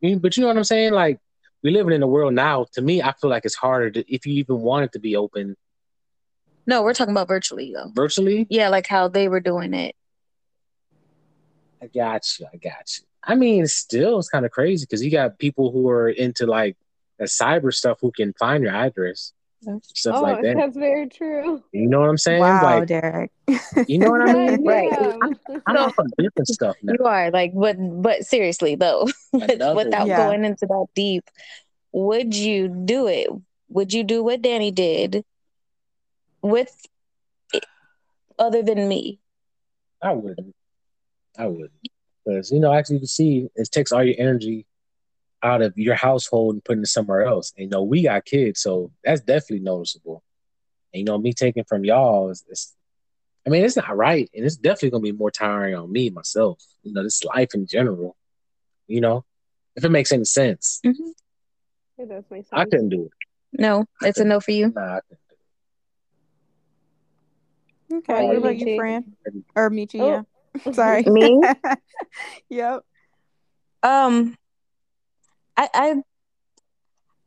you- but you know what I'm saying? Like we living in a world now. To me, I feel like it's harder to if you even want it to be open no, we're talking about virtually though. virtually. Yeah, like how they were doing it. I got you. I got you. I mean, still, it's kind of crazy because you got people who are into like the cyber stuff who can find your address, stuff oh, like that. that's very true. You know what I'm saying? wow Like, derek you know what I mean? Right. I'm, I'm off of different stuff now. You are like, but but seriously though, without Yeah. going into that deep, would you do it? Would you do what Danny did with other than me? I wouldn't. I wouldn't. Because, you know, actually, you can see it takes all your energy out of your household and putting it somewhere else. And, you know, we got kids, so that's definitely noticeable. And, you know, me taking from y'all is, is I mean, it's not right. And it's definitely going to be more tiring on me, myself. You know, this life in general, you know, if it makes any sense. Mm-hmm. It does make sense. I couldn't do it. No, it's a no for you. Nah, I couldn't. Okay How what you, about you fran or meechie Oh. yeah sorry Me? yep Um, I I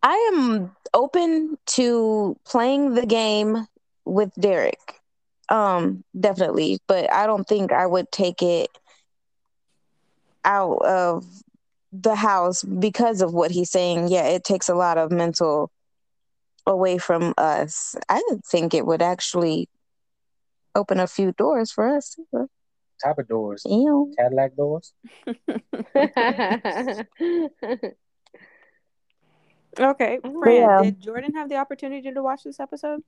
I am open to playing the game with Derek. Um, definitely, but I don't think I would take it out of the house because of what he's saying. Yeah, it takes a lot of mental away from us. I would think it would actually open a few doors for us. Type of doors. You know, Cadillac doors. okay fran yeah. did jordan have the opportunity to watch this episode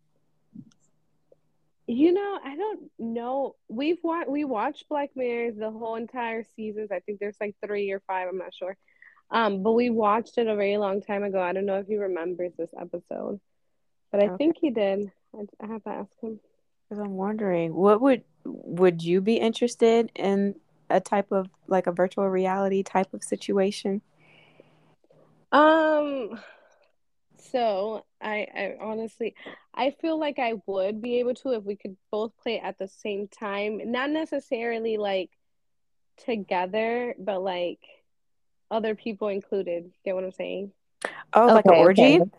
You know, I don't know. We've watched we watched Black Mirror the whole entire seasons. I think there's like three or five. I'm not sure. Um, but we watched it a very long time ago. I don't know if he remembers this episode, but I Okay. think he did. I, I have to ask him. Because I'm wondering, what would would you be interested in a type of like a virtual reality type of situation? Um, so I, I honestly, I feel like I would be able to if we could both play at the same time. Not necessarily like together, but like other people included. Get what I'm saying? Oh, like an orgy? okay.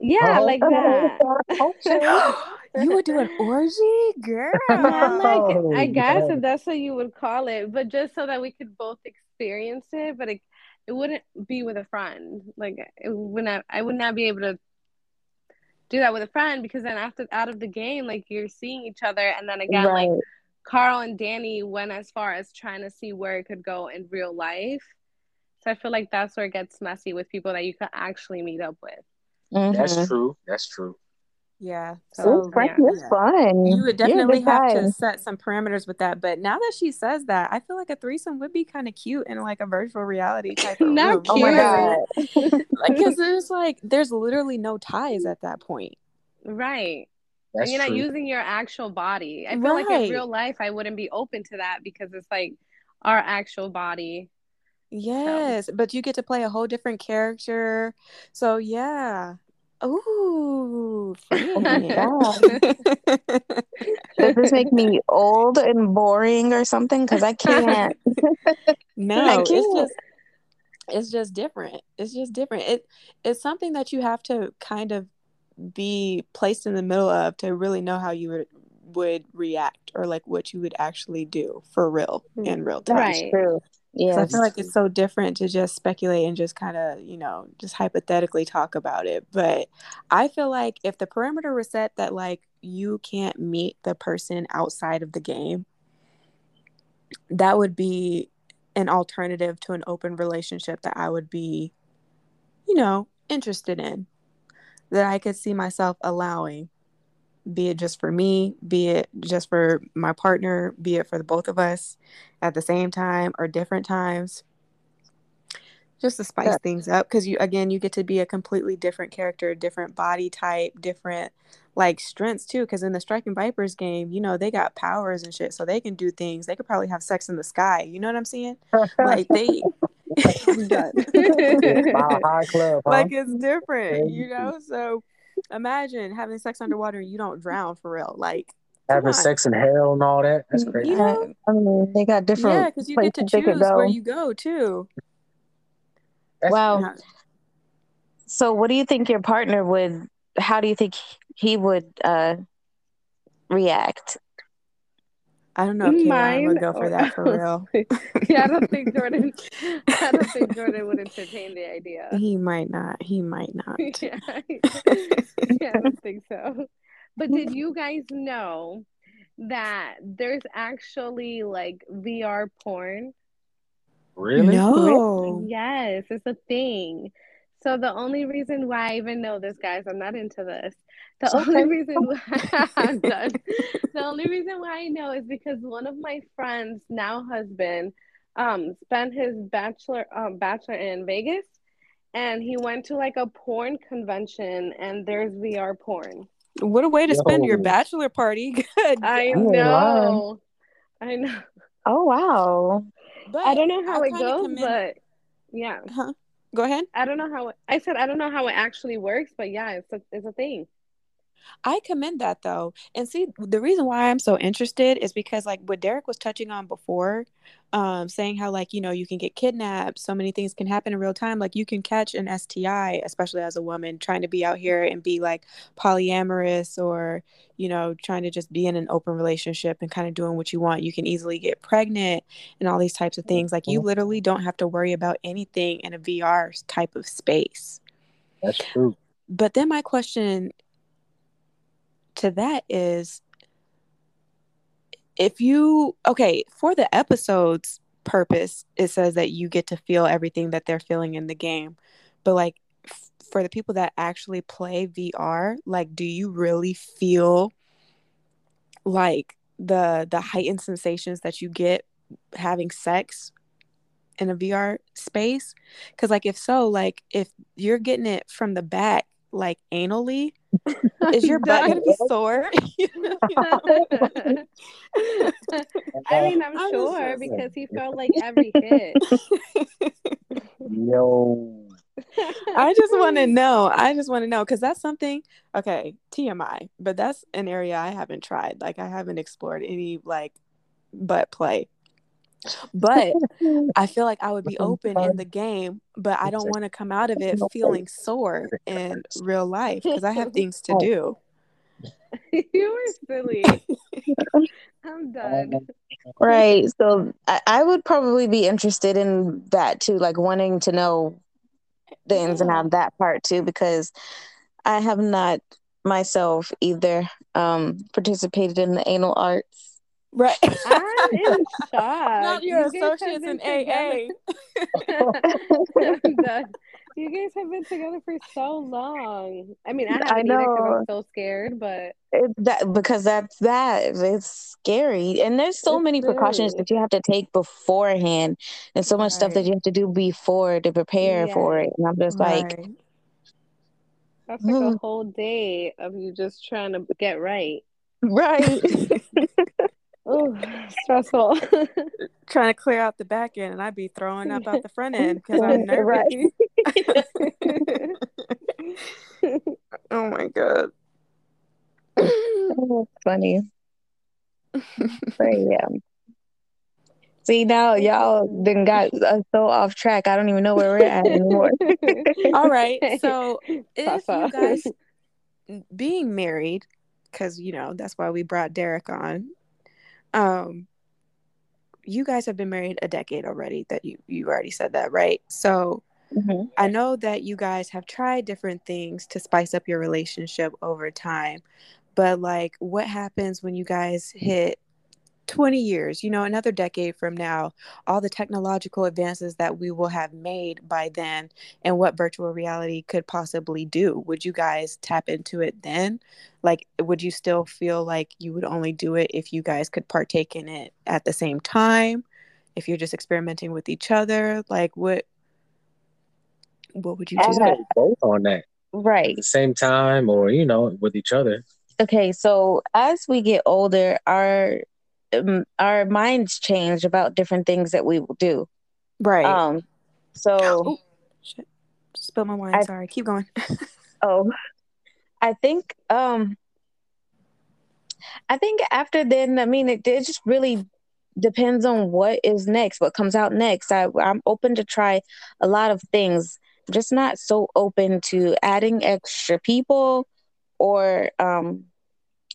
Yeah, Oh, like that. okay. you would do an orgy, girl? Not like Oh, I guess yeah. if that's what you would call it, but just so that we could both experience it, but it, it wouldn't be with a friend. Like it would not I would not be able to do that with a friend because then after out of the game, like you're seeing each other and then again right. like Karl and Danny went as far as trying to see where it could go in real life. So I feel like that's where it gets messy with people that you can actually meet up with. That's Mhm. true. That's true. Yeah. Ooh, So Frankie, yeah. it's fun. You would definitely good have guy. to set some parameters with that. But now that she says that, I feel like a threesome would be kind of cute in like a virtual reality type of Not room. Oh my know what I'm saying? god. Like, because there's like, there's literally no ties at that point. Right. That's and you're not true. using your actual body. I feel like in real life I wouldn't be open to that because it's like our actual body. Yes, but you get to play a whole different character. So yeah. Ooh, Oh my Fran. god. Does this make me old and boring or something? Because I can't. No, I it's can't. just it's just different. It's just different. It it's something that you have to kind of be placed in the middle of to really know how you would would react or like what you would actually do for real mm. in real time. Right. True. 'Cause I feel like it's so different to just speculate and just kind of, you know, just hypothetically talk about it. But I feel like if the perimeter was set that like you can't meet the person outside of the game, that would be an alternative to an open relationship that I would be, you know, interested in. That I could see myself allowing, be it just for me, be it just for my partner, be it for the both of us at the same time or different times. Just to spice Yeah. things up because you again you get to be a completely different character, different body type, different like strengths too. Because in the Striking Vipers game, you know they got powers and shit, so they can do things. They could probably have sex in the sky. You know what I'm saying? Like they, Mile High Club, huh? like it's different, you know. So imagine having sex underwater and you don't drown for real. Like Having sex in hell and all that. That's crazy. You know? I mean, they got different Yeah, because you get to places they choose where you go too. That's Wow. Yeah. So, what do you think your partner would? How do you think he would uh, react? I don't know if Kayla Mine would go for oh, that for real. yeah, I don't think Jordan I don't think Jordan would entertain the idea. He might not. He might not. yeah, yeah, I don't think so. But did you guys know that there's actually like VR porn? really? No. Yes, it's a thing. So the only reason why I even know this, guys, I'm not into this. The It's only reason why I'm done. The only reason why I know is because one of my friends, now husband, um, spent his bachelor um bachelor in Vegas, and he went to like a porn convention, and there's VR porn. What a way to spend your bachelor party. Good. I You ain't know, I know. Oh wow! But I don't know how I it goes, commend- but yeah, Huh? Go ahead. I don't know how. It, I said I don't know how it actually works, but yeah, it's a it's a thing. I commend that though. And see, the reason why I'm so interested is because like what Derek was touching on before, um, saying how like, you know, you can get kidnapped, so many things can happen in real time. Like you can catch an STI, especially as a woman trying to be out here and be like polyamorous or, you know, trying to just be in an open relationship and kind of doing what you want. You can easily get pregnant and all these types of things. Like you literally don't have to worry about anything in a VR type of space. That's true. But then my question to that is if you okay, for the episode's purpose, it says that you get to feel everything that they're feeling in the game. But like f- for the people that actually play VR, like do you really feel like the the heightened sensations that you get having sex in a VR space? Cuz like if so, like if you're getting it from the back like anally, is your butt going to be sore? I mean, I'm, I'm sure saying. because he felt like every hit. Yo. I just want to know. I just want to know because that's something. Okay, TMI, but that's an area I haven't tried. Like I haven't explored any like butt play. But I feel like I would be open in the game, but I don't want to come out of it feeling sore in real life because I have things to do. you are silly. I'm done. Right. So I, I would probably be interested in that too, like wanting to know the ins and Yeah. outs of that part too, because I have not myself either um participated in the anal arts. Right. I'm in shock. Not your You guys have associates in been AA. together- I'm done. You guys have been together for so long. I mean, I I haven't either because know. I'm so scared, but It, that because that's that it's scary and there's so It's many precautions that you have to take beforehand and so much stuff that you have to do before to prepare for it and i'm just like that's like a Mm. whole day of you just trying to get right. right Oh, stressful. Trying to clear out the back end, and I'd be throwing up out the front end because I'm nervous. Oh my god. Oh, funny but yeah see now y'all then got us so off track i don't even know where we're at anymore All right. So if you guys being married, because you know that's why we brought Derek on. Um, you guys have been married a decade already. That you you already said that, right? So Mhm. I know that you guys have tried different things to spice up your relationship over time, but like, what happens when you guys hit 20 years, you know, another decade from now, all the technological advances that we will have made by then and what virtual reality could possibly do? Would you guys tap into it then? Like, would you still feel like you would only do it if you guys could partake in it at the same time? If you're just experimenting with each other, like what what would you do? Uh, both on that right at the same time or you know with each other okay so as we get older our um, our minds change about different things that we will do Right. um so shit. Spill my wine. I- Sorry. Keep going. oh i think um i think after then i mean it, it just really depends on what is next what comes out next I, i'm open to try a lot of things I'm just not so open to adding extra people or um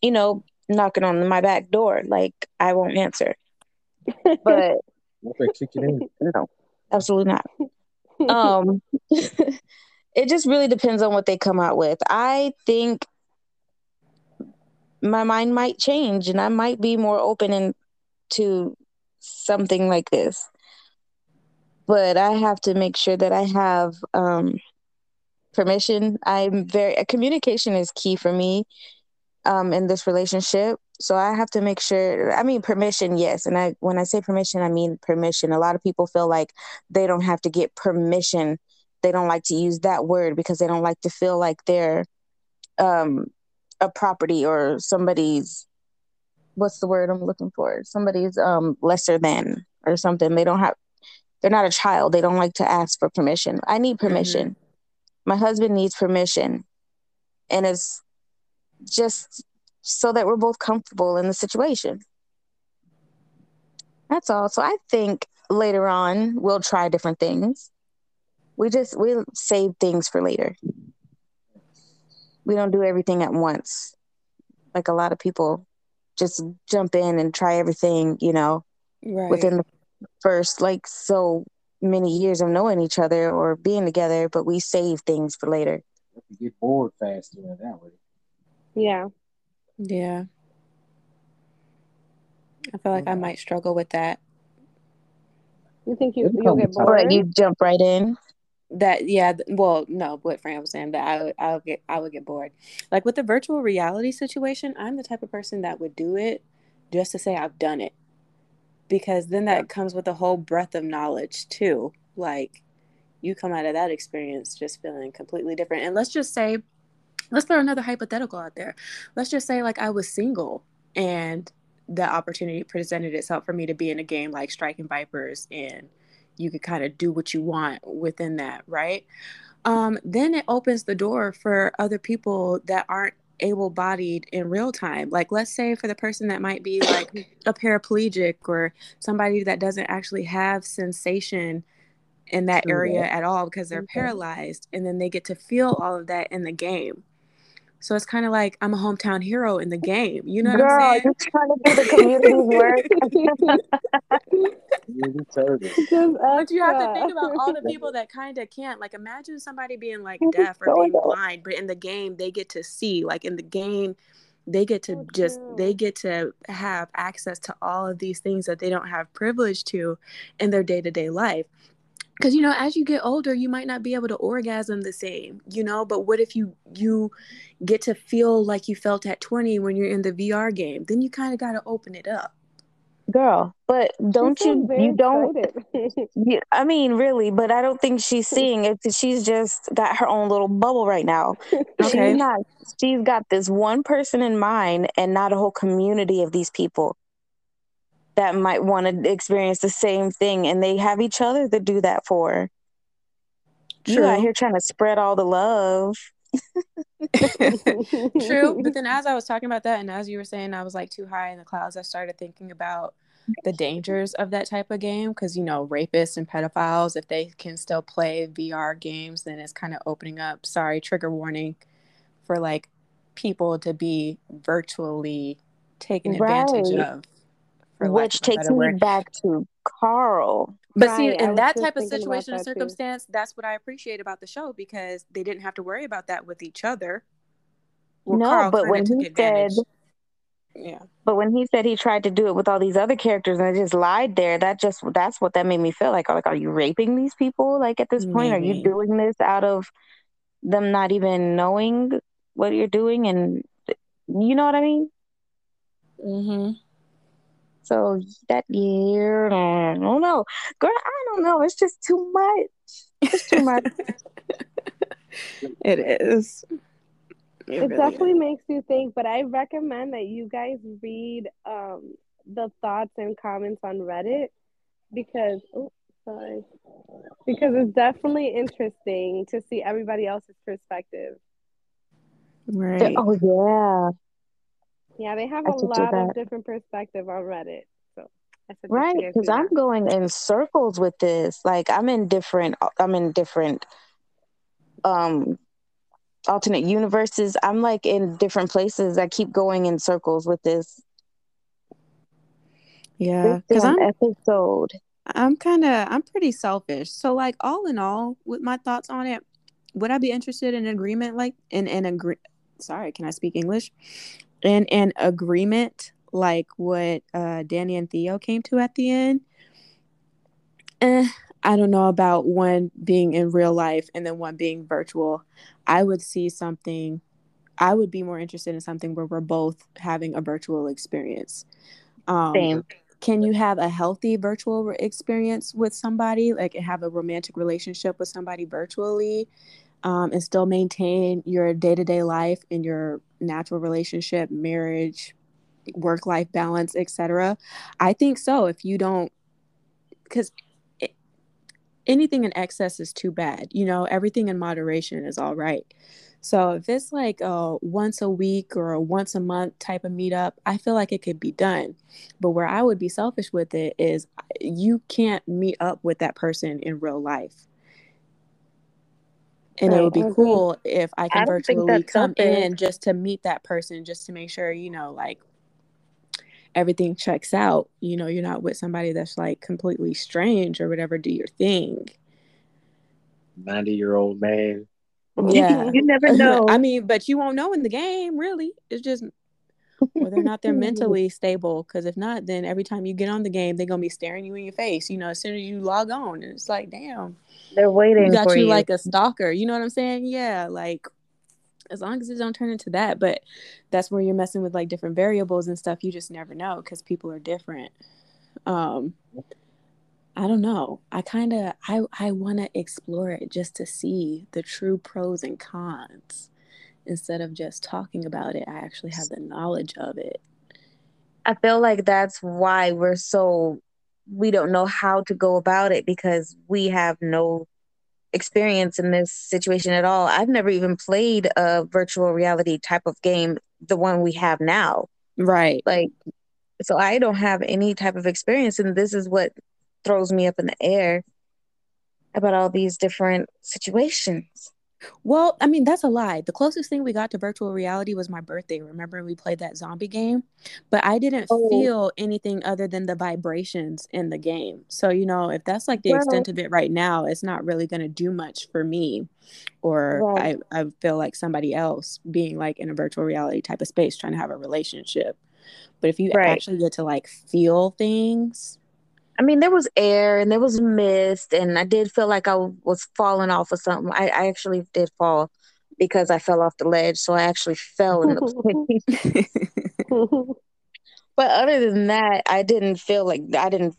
you know knocking on my back door like i won't answer. But kick it in no. Absolutely not. Um it just really depends on what they come out with. I think my mind might change and i might be more open in, to something like this. But i have to make sure that i have um permission. I'm very communication is key for me um in this relationship. So i have to make sure i mean permission yes. And i when i say permission i mean permission. A lot of people feel like they don't have to get permission. They don't like to use that word because they don't like to feel like they're um a property or somebody's what's the word i'm looking for? Somebody's um lesser than or something. They don't have they're not a child. They don't like to ask for permission. I need permission. My husband needs permission. And it's just so that we're both comfortable in the situation. That's all. So i think later on we'll try different things. We just we'll save things for later. We don't do everything at once. Like a lot of people just jump in and try everything you know Right. within the first like so many years of knowing each other or being together but we save things for later. You get bored fast doing that way yeah. Yeah. I feel like I might struggle with that. You think you you'll get with time. or bored? you jump right in That yeah, well, no, what Fran was saying that I would I would get I would get bored. Like with the virtual reality situation, I'm the type of person that would do it just to say I've done it. Because then that comes with a whole breadth of knowledge too. Like you come out of that experience just feeling completely different. And let's just say let's throw another hypothetical out there. Let's just say like I was single and the opportunity presented itself for me to be in a game like Striking Vipers and you could kind of do what you want within that, right? Um, then it opens the door for other people that aren't able bodied in real time. Like, let's say for the person that might be like a paraplegic or somebody that doesn't actually have sensation in that area at all because they're paralyzed, and then they get to feel all of that in the game. So it's kind of like I'm a hometown hero in the game. You know Girl, what I'm saying? you're trying to do the community work. But you have to think about all the people that kind of can't. Like, imagine somebody being like deaf or being blind, but in the game they get to see. Like in the game, they get to Oh, just true. they get to have access to all of these things that they don't have privilege to in their day to day life. Because you know, as you get older, you might not be able to orgasm the same, you know. But what if you you get to feel like you felt at twenty when you're in the VR game? Then you kind of got to open it up. Girl, but don't She you you don't you, I mean really, but I don't think she's seeing it. She's just got her own little bubble right now. Okay. She's not she's got this one person in mind and not a whole community of these people that might want to experience the same thing and they have each other to do that for. You out here trying to spread all the love. True, but then as I was talking about that, and as you were saying, I was like too high in the clouds. I started thinking about the dangers of that type of game because you know rapists and pedophiles, if they can still play VR games, then it's kind of opening up. Sorry, trigger warning for like people to be virtually taken advantage of. For lack which of a takes better me word. back to Karl. But see, Right, I in that type of situation or that too. circumstance, that's what I appreciate about the show because they didn't have to worry about that with each other. Well, No, Karl but when he advantage. said Yeah. But when he said he tried to do it with all these other characters and I just lied there, that just that's what that made me feel like. Like, are you raping these people? Like at this point, are you doing this out of them not even knowing what you're doing? And you know what I mean? Mm-hmm. So that year, I don't know, girl. I don't know. It's just too much. It's too much. it is. It, it really definitely is. makes you think but i recommend that you guys read um the thoughts and comments on reddit because oh sorry because it's definitely interesting to see everybody else's perspective Right. oh yeah, yeah they have I a lot of different perspective on reddit so i suggest right. Because I'm going in circles with this. Like I'm in different. I'm in different. Um. alternate universes. I'm like in different places. I keep going in circles with this Yeah. Because I'm episode. I'm kind of I'm pretty selfish. So like all in all, with my thoughts on it, would I be interested in agreement like in an agree? Sorry, can I speak English? In an agreement like what uh, Danny and Theo came to at the end. Eh, I don't know about one being in real life and then one being virtual. I would see something. I would be more interested in something where we're both having a virtual experience. Um, Same. can you have a healthy virtual experience with somebody like have a romantic relationship with somebody virtually um, and still maintain your day-to-day life and your natural relationship marriage work-life balance etc i think so if you don't because anything in excess is too bad you know everything in moderation is all right so if it's like a once a week or a once a month type of meetup, I feel like it could be done. But where I would be selfish with it is you can't meet up with that person in real life. And it would be I agree. cool if I can I virtually come selfish. in just to meet that person, just to make sure, you know, like everything checks out. You know, you're not with somebody that's like completely strange or whatever, do your thing. 90 year old man. Yeah. you never know. I mean, but you won't know in the game, really. It's just whether or not they're mentally stable. Because if not, then every time you get on the game, they're gonna be staring you in your face. You know, as soon as you log on, and it's like, damn, They're waiting you got you you. like a stalker. You know what I'm saying? Yeah, like as long as it don't turn into that. But that's where you're messing with like different variables and stuff. You just never know because people are different. Um, I don't know. I kind of I I want to explore it just to see the true pros and cons instead of just talking about it. I actually have the knowledge of it. I feel like that's why we're so we don't know how to go about it because we have no experience in this situation at all. I've never even played a virtual reality type of game, the one we have now. Right. Like, so I don't have any type of experience, and this is what throws me up in the air about all these different situations. Well, I mean, that's a lie. The closest thing we got to virtual reality was my birthday. Remember, we played that zombie game, but I didn't Oh. feel anything other than the vibrations in the game. So, you know, if that's like the Well- extent of it right now, it's not really going to do much for me. Or Right. I, I feel like somebody else being like in a virtual reality type of space trying to have a relationship. But if you Right. actually get to like feel things, I mean, there was air and there was mist, and I did feel like I was falling off of something. I, I actually did fall because I fell off the ledge, so I actually fell in the place. but other than that, I didn't feel like I didn't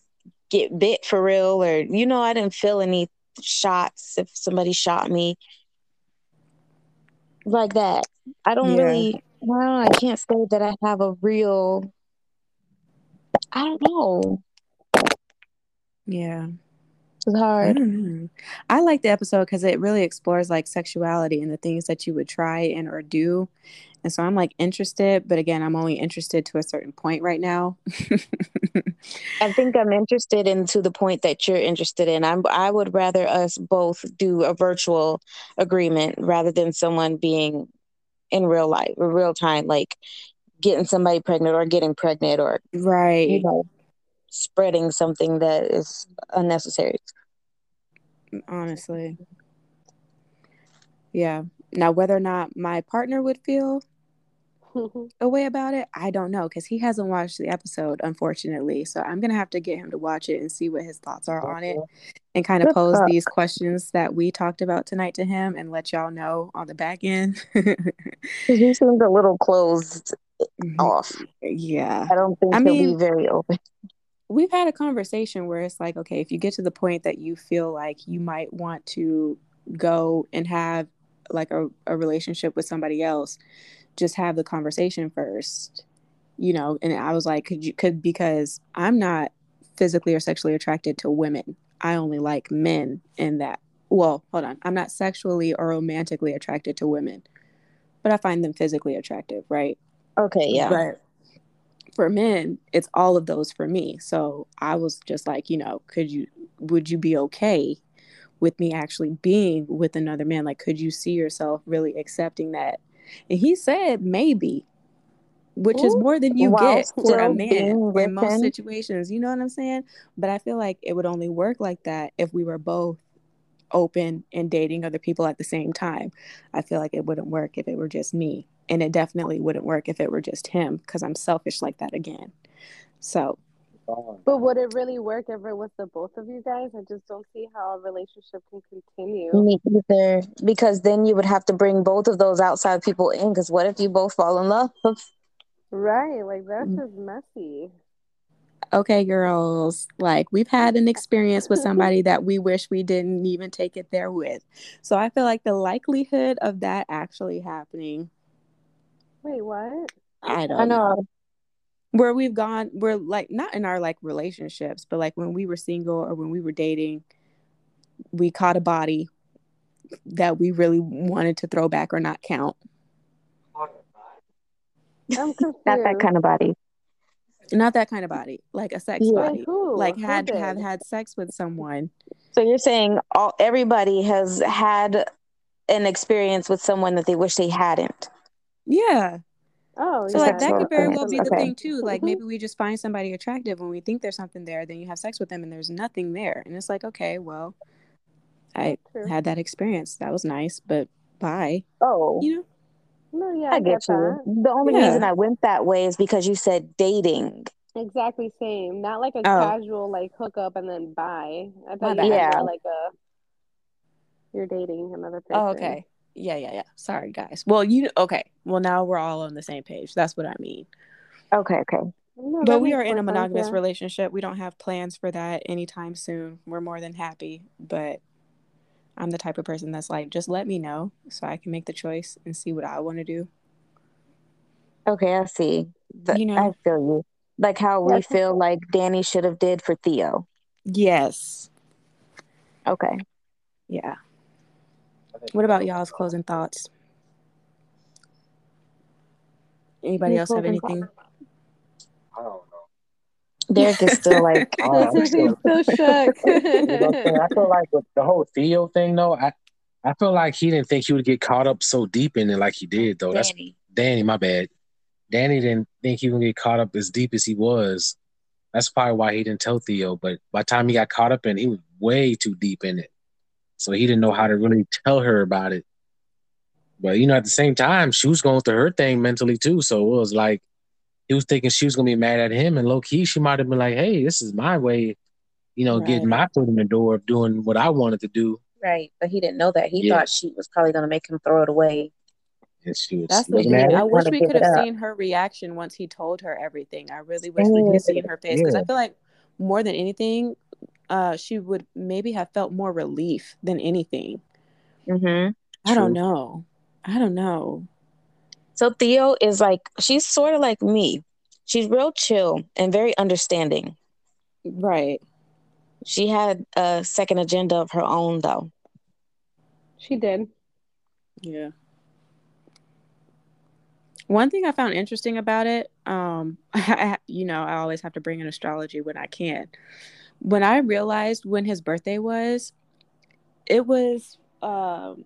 get bit for real, or you know, I didn't feel any shots if somebody shot me like that. I don't Yeah. really. Well, I can't say that I have a real. I don't know. Yeah. It's hard. know. I like the episode because it really explores like sexuality and the things that you would try and or do. And so I'm like interested, but again, I'm only interested to a certain point right now. I think I'm interested in to the point that you're interested in. I'm I would rather us both do a virtual agreement rather than someone being in real life or real time, like getting somebody pregnant or getting pregnant or right. you know spreading something that is unnecessary. Honestly. Yeah. Now, whether or not my partner would feel a way about it, I don't know because he hasn't watched the episode, unfortunately. So I'm gonna have to get him to watch it and see what his thoughts are on it, and kind of pose these questions that we talked about tonight to him, and let y'all know on the back end. he seems a little closed mm-hmm. off. yeah, I don't think I he'll mean- be very open. We've had a conversation where it's like, okay, if you get to the point that you feel like you might want to go and have like a, a relationship with somebody else, just have the conversation first. You know, and I was like, could you could because I'm not physically or sexually attracted to women. I only like men in that. Well, hold on. I'm not sexually or romantically attracted to women, but I find them physically attractive, right? Okay, yeah. But for men, it's all of those for me. So I was just like, you know, could you, would you be okay with me actually being with another man? Like, could you see yourself really accepting that? And he said, maybe, which is more than you get for a man in most situations. You know what I'm saying? But I feel like it would only work like that if we were both open and dating other people at the same time. I feel like it wouldn't work if it were just me. And it definitely wouldn't work if it were just him because I'm selfish like that again. So, But would it really work if it was the both of you guys? I just don't see how a relationship can continue. Me either. Because then you would have to bring both of those outside people in. Because what if you both fall in love? Right, like that's Mm. just messy. okay, girls, like we've had an experience with somebody that we wish we didn't even take it there with. So I feel like the likelihood of that actually happening, Wait, what? I don't I know. know. where we've gone we're like not in our like relationships but like when we were single or when we were dating we caught a body that we really wanted to throw back or not count I'm confused. Not that kind of body. not that kind of body like a sex Yeah. body Wait, who? like had did? have had sex with someone So you're saying all everybody has had an experience with someone that they wish they hadn't. Yeah Oh, so like that could very well be the okay. thing too like Mhm. maybe we just find somebody attractive when we think there's something there then you have sex with them and there's nothing there and it's like okay well i True. had that experience that was nice but bye Oh, you know No, yeah, I I, get get you. The only Yeah. reason I went that way is because you said dating. Exactly same. Not like a Oh. casual like hookup and then bye. I thought you bad. meant Yeah. like a you're dating another person. Oh, okay. Yeah, yeah, yeah. Sorry, guys. Well, you okay. Well, now we're all on the same page. That's what I mean. Okay, okay. No, but we are in a monogamous yeah. relationship. We don't have plans for that anytime soon. We're more than happy. But I'm the type of person that's like, just let me know so I can make the choice and see what I want to do. Okay, I see. The- You know? I feel you. Like how we feel like Danny should have did for Theo. Yes. Okay. Yeah. What about y'all's closing thoughts? Anybody else have anything? I don't know. Derek is still like, Oh, I'm He's still- still shook. You know I'm saying? I feel like with the whole Theo thing, though, I, I feel like he didn't think he would get caught up so deep in it like he did, though. That's Danny. Danny, my bad. Danny didn't think he would get caught up as deep as he was. That's probably why he didn't tell Theo. But by the time he got caught up in it, he was way too deep in it. So he didn't know how to really tell her about it. But you know, at the same time, she was going through her thing mentally too. So it was like he was thinking she was gonna be mad at him, and low key, she might have been like, "Hey, this is my way, you know, getting my foot in the door of doing what I wanted to do." Right, but he didn't know that. He Yeah. thought she was probably going to make him throw it away. And she was That's the looking I wish we could have seen her reaction once he told her everything. I really wish we could have seen her face because Yeah. I feel like more than anything, uh, she would maybe have felt more relief than anything. Mm-hmm. I don't know. I don't know. So Theo is like, she's sort of like me. She's real chill and very understanding. Right. She had a second agenda of her own, though. she did. Yeah. One thing I found interesting about it, um, I, you know, I always have to bring in astrology when I can. When I realized when his birthday was, it was, um,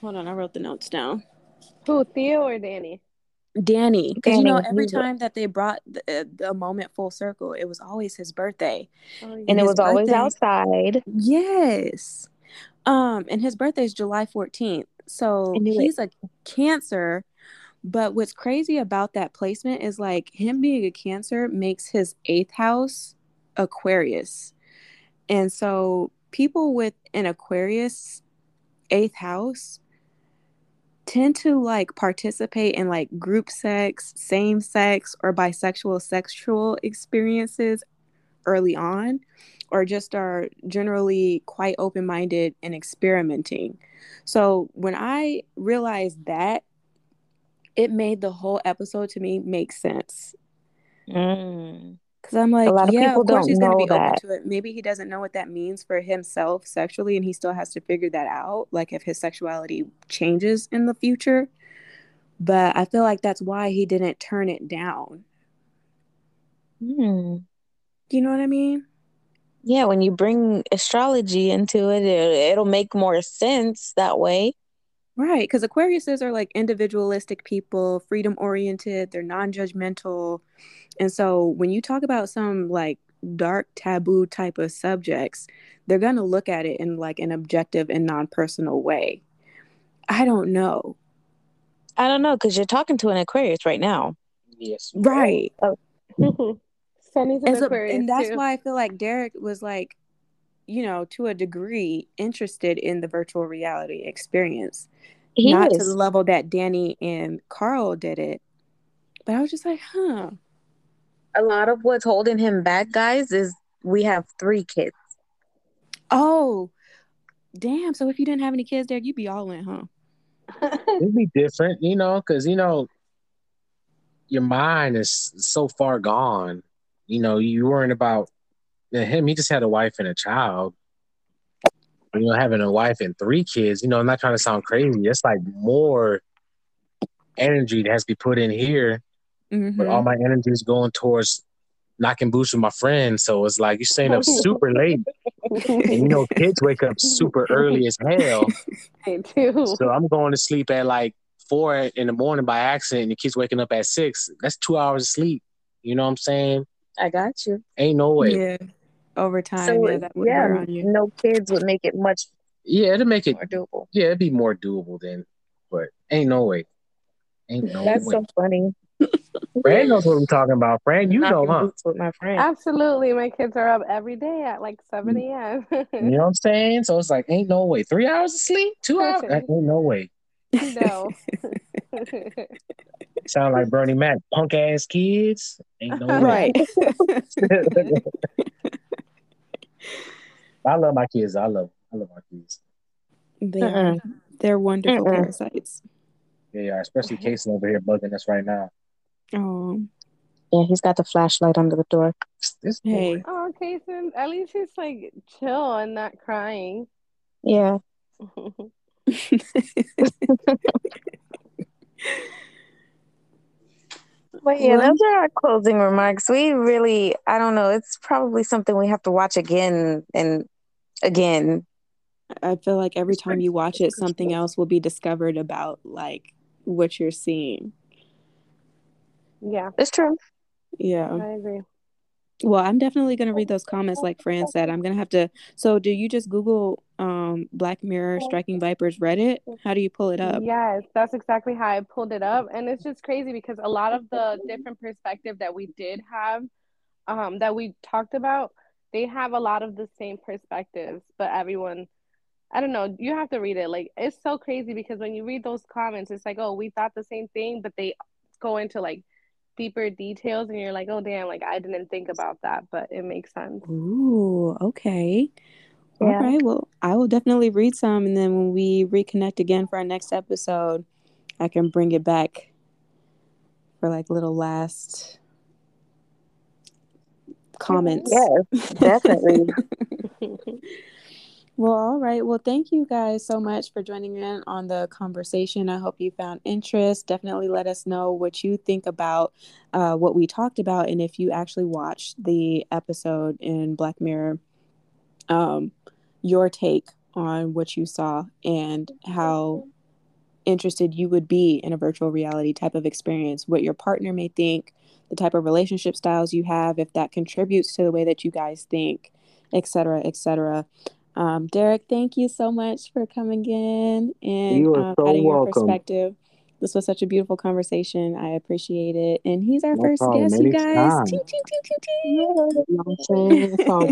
hold on, I wrote the notes down. Who, Theo or Danny? Danny, because you know, every time that they brought the, the moment full circle, it was always his birthday. Oh, And And it his was always outside. Yes. Um, and his birthday is July 14th. So I knew it. he's a cancer. But what's crazy about that placement is like him being a cancer makes his eighth house Aquarius. And so people with an Aquarius eighth house tend to like participate in like group sex, same sex, or bisexual sexual experiences early on, or just are generally quite open minded and experimenting. So when I realized that, it made the whole episode to me make sense. Mm. Because I'm like, lot of yeah, people of course don't he's going to be open to it. Maybe he doesn't know what that means for himself sexually, and he still has to figure that out. Like if his sexuality changes in the future. But I feel like that's why he didn't turn it down. Hmm. You know what I mean? Yeah, when you bring astrology into it, it, it'll make more sense that way. Right, because Aquariuses are like individualistic people, freedom oriented, they're non judgmental. And so when you talk about some like dark taboo type of subjects, they're going to look at it in like an objective and non personal way. I don't know. I don't know, because you're talking to an Aquarius right now. Yes. Right. Oh. Sunny's an And, so, Aquarius and that's too. why I feel like Derek was like, you know, to a degree interested in the virtual reality experience. He Not is. to the level that Danny and Karl did it. But I was just like, huh. A lot of what's holding him back, guys, is we have three kids. Oh, damn. So if you didn't have any kids there, you'd be all in, huh? It'd be different, you know, because you know your mind is so far gone. You know, you worrying about yeah, him. He just had a wife and a child. You know, having a wife and three kids. You know, I'm not trying to sound crazy. It's like more energy that has to be put in here, Mhm. but all my energy is going towards knocking boots with my friends. So it's like you're staying up super late, and you know, kids wake up super early as hell. I do. So I'm going to sleep at like four in the morning by accident, and the kids waking up at six. That's two hours of sleep. You know what I'm saying? I got you. Ain't no way. Yeah. Over time, so yeah, that would yeah, on you. no kids would make it much Yeah, it'd make it. more doable. Yeah, it'd be more doable then, but ain't no way. Ain't no That's way. so funny. Fran knows what I'm talking about. Fran, you know, Knocking huh? with my friend. Absolutely. My kids are up every day at like 7 mm. a.m. You know what I'm saying? So it's like, ain't no way. Three hours of sleep? Two hours? Ain't no way. no. Sound like Bernie Mac. Punk ass kids? Ain't no way. Right. I love my kids. I love I love my kids. they are. Mm-mm. They're wonderful Mm-mm. parasites. They are, especially Casey over here bugging us right now. Oh, Yeah, he's got the flashlight under the door. This hey. oh, Kason, at least he's like chill and not crying. Yeah. But yeah, those are our closing remarks. We really, I don't know, it's probably something we have to watch again and again. I feel like every time you watch it, something else will be discovered about like what you're seeing. Yeah, it's true. Yeah, I agree. Well, I'm definitely gonna read those comments, like Fran said. I'm gonna have to. So, do you just Google um, Black Mirror Striking Vipers Reddit? How do you pull it up? Yes, that's exactly how I pulled it up, and it's just crazy because a lot of the different perspective that we did have, um, that we talked about, they have a lot of the same perspectives, but everyone. I don't know. You have to read it. Like it's so crazy because when you read those comments, it's like, oh, we thought the same thing, but they go into like deeper details and you're like, oh damn, like I didn't think about that, but it makes sense. Ooh, okay. Yeah. All right. Well, I will definitely read some and then when we reconnect again for our next episode, I can bring it back for like little last comments. Yes, definitely. Well, all right. Well, thank you guys so much for joining in on the conversation. I hope you found interest. Definitely let us know what you think about uh, what we talked about and if you actually watched the episode in Black Mirror, um, your take on what you saw and how interested you would be in a virtual reality type of experience, what your partner may think, the type of relationship styles you have, if that contributes to the way that you guys think, et cetera, et cetera. Um, Derek, thank you so much for coming in and you um, so adding welcome. your perspective. This was such a beautiful conversation. I appreciate it. And he's our no first problem. guest, you guys. Ting, ting, ting,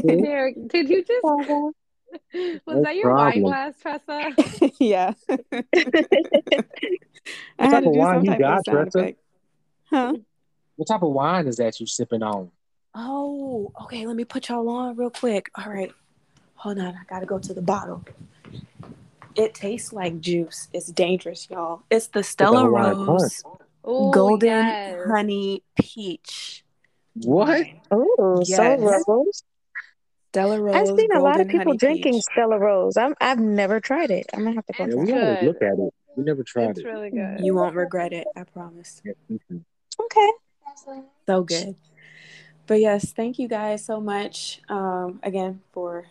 ting, Derek, did you just was no that your problem. wine glass, Tressa? yeah. What type of wine you got, Tressa? Huh? What type of wine is that you sipping on? Oh, okay. Let me put y'all on real quick. All right. Hold on, I gotta go to the bottle. It tastes like juice. It's dangerous, y'all. It's the Stella Rose Ooh, Golden yes. Honey Peach. What? Oh, yes. Stella Rose. Stella Rose. I've seen a lot of people drinking peach. Stella Rose. I'm, I've never tried it. I'm gonna have to go. Yeah, we gotta look at it. We never tried it's it. It's really good. You won't regret it. I promise. Okay. So good. But yes, thank you guys so much um, again for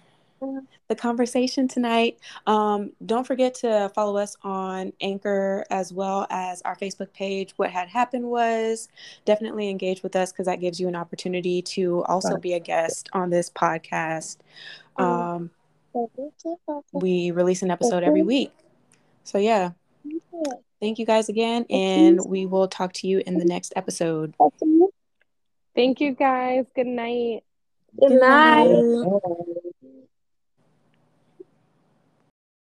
the conversation tonight. Um, don't forget to follow us on Anchor as well as our Facebook page. What had happened was definitely engage with us because that gives you an opportunity to also be a guest on this podcast. Um, we release an episode every week. So, yeah. Thank you guys again, and we will talk to you in the next episode. Thank you guys. Good night. Good night.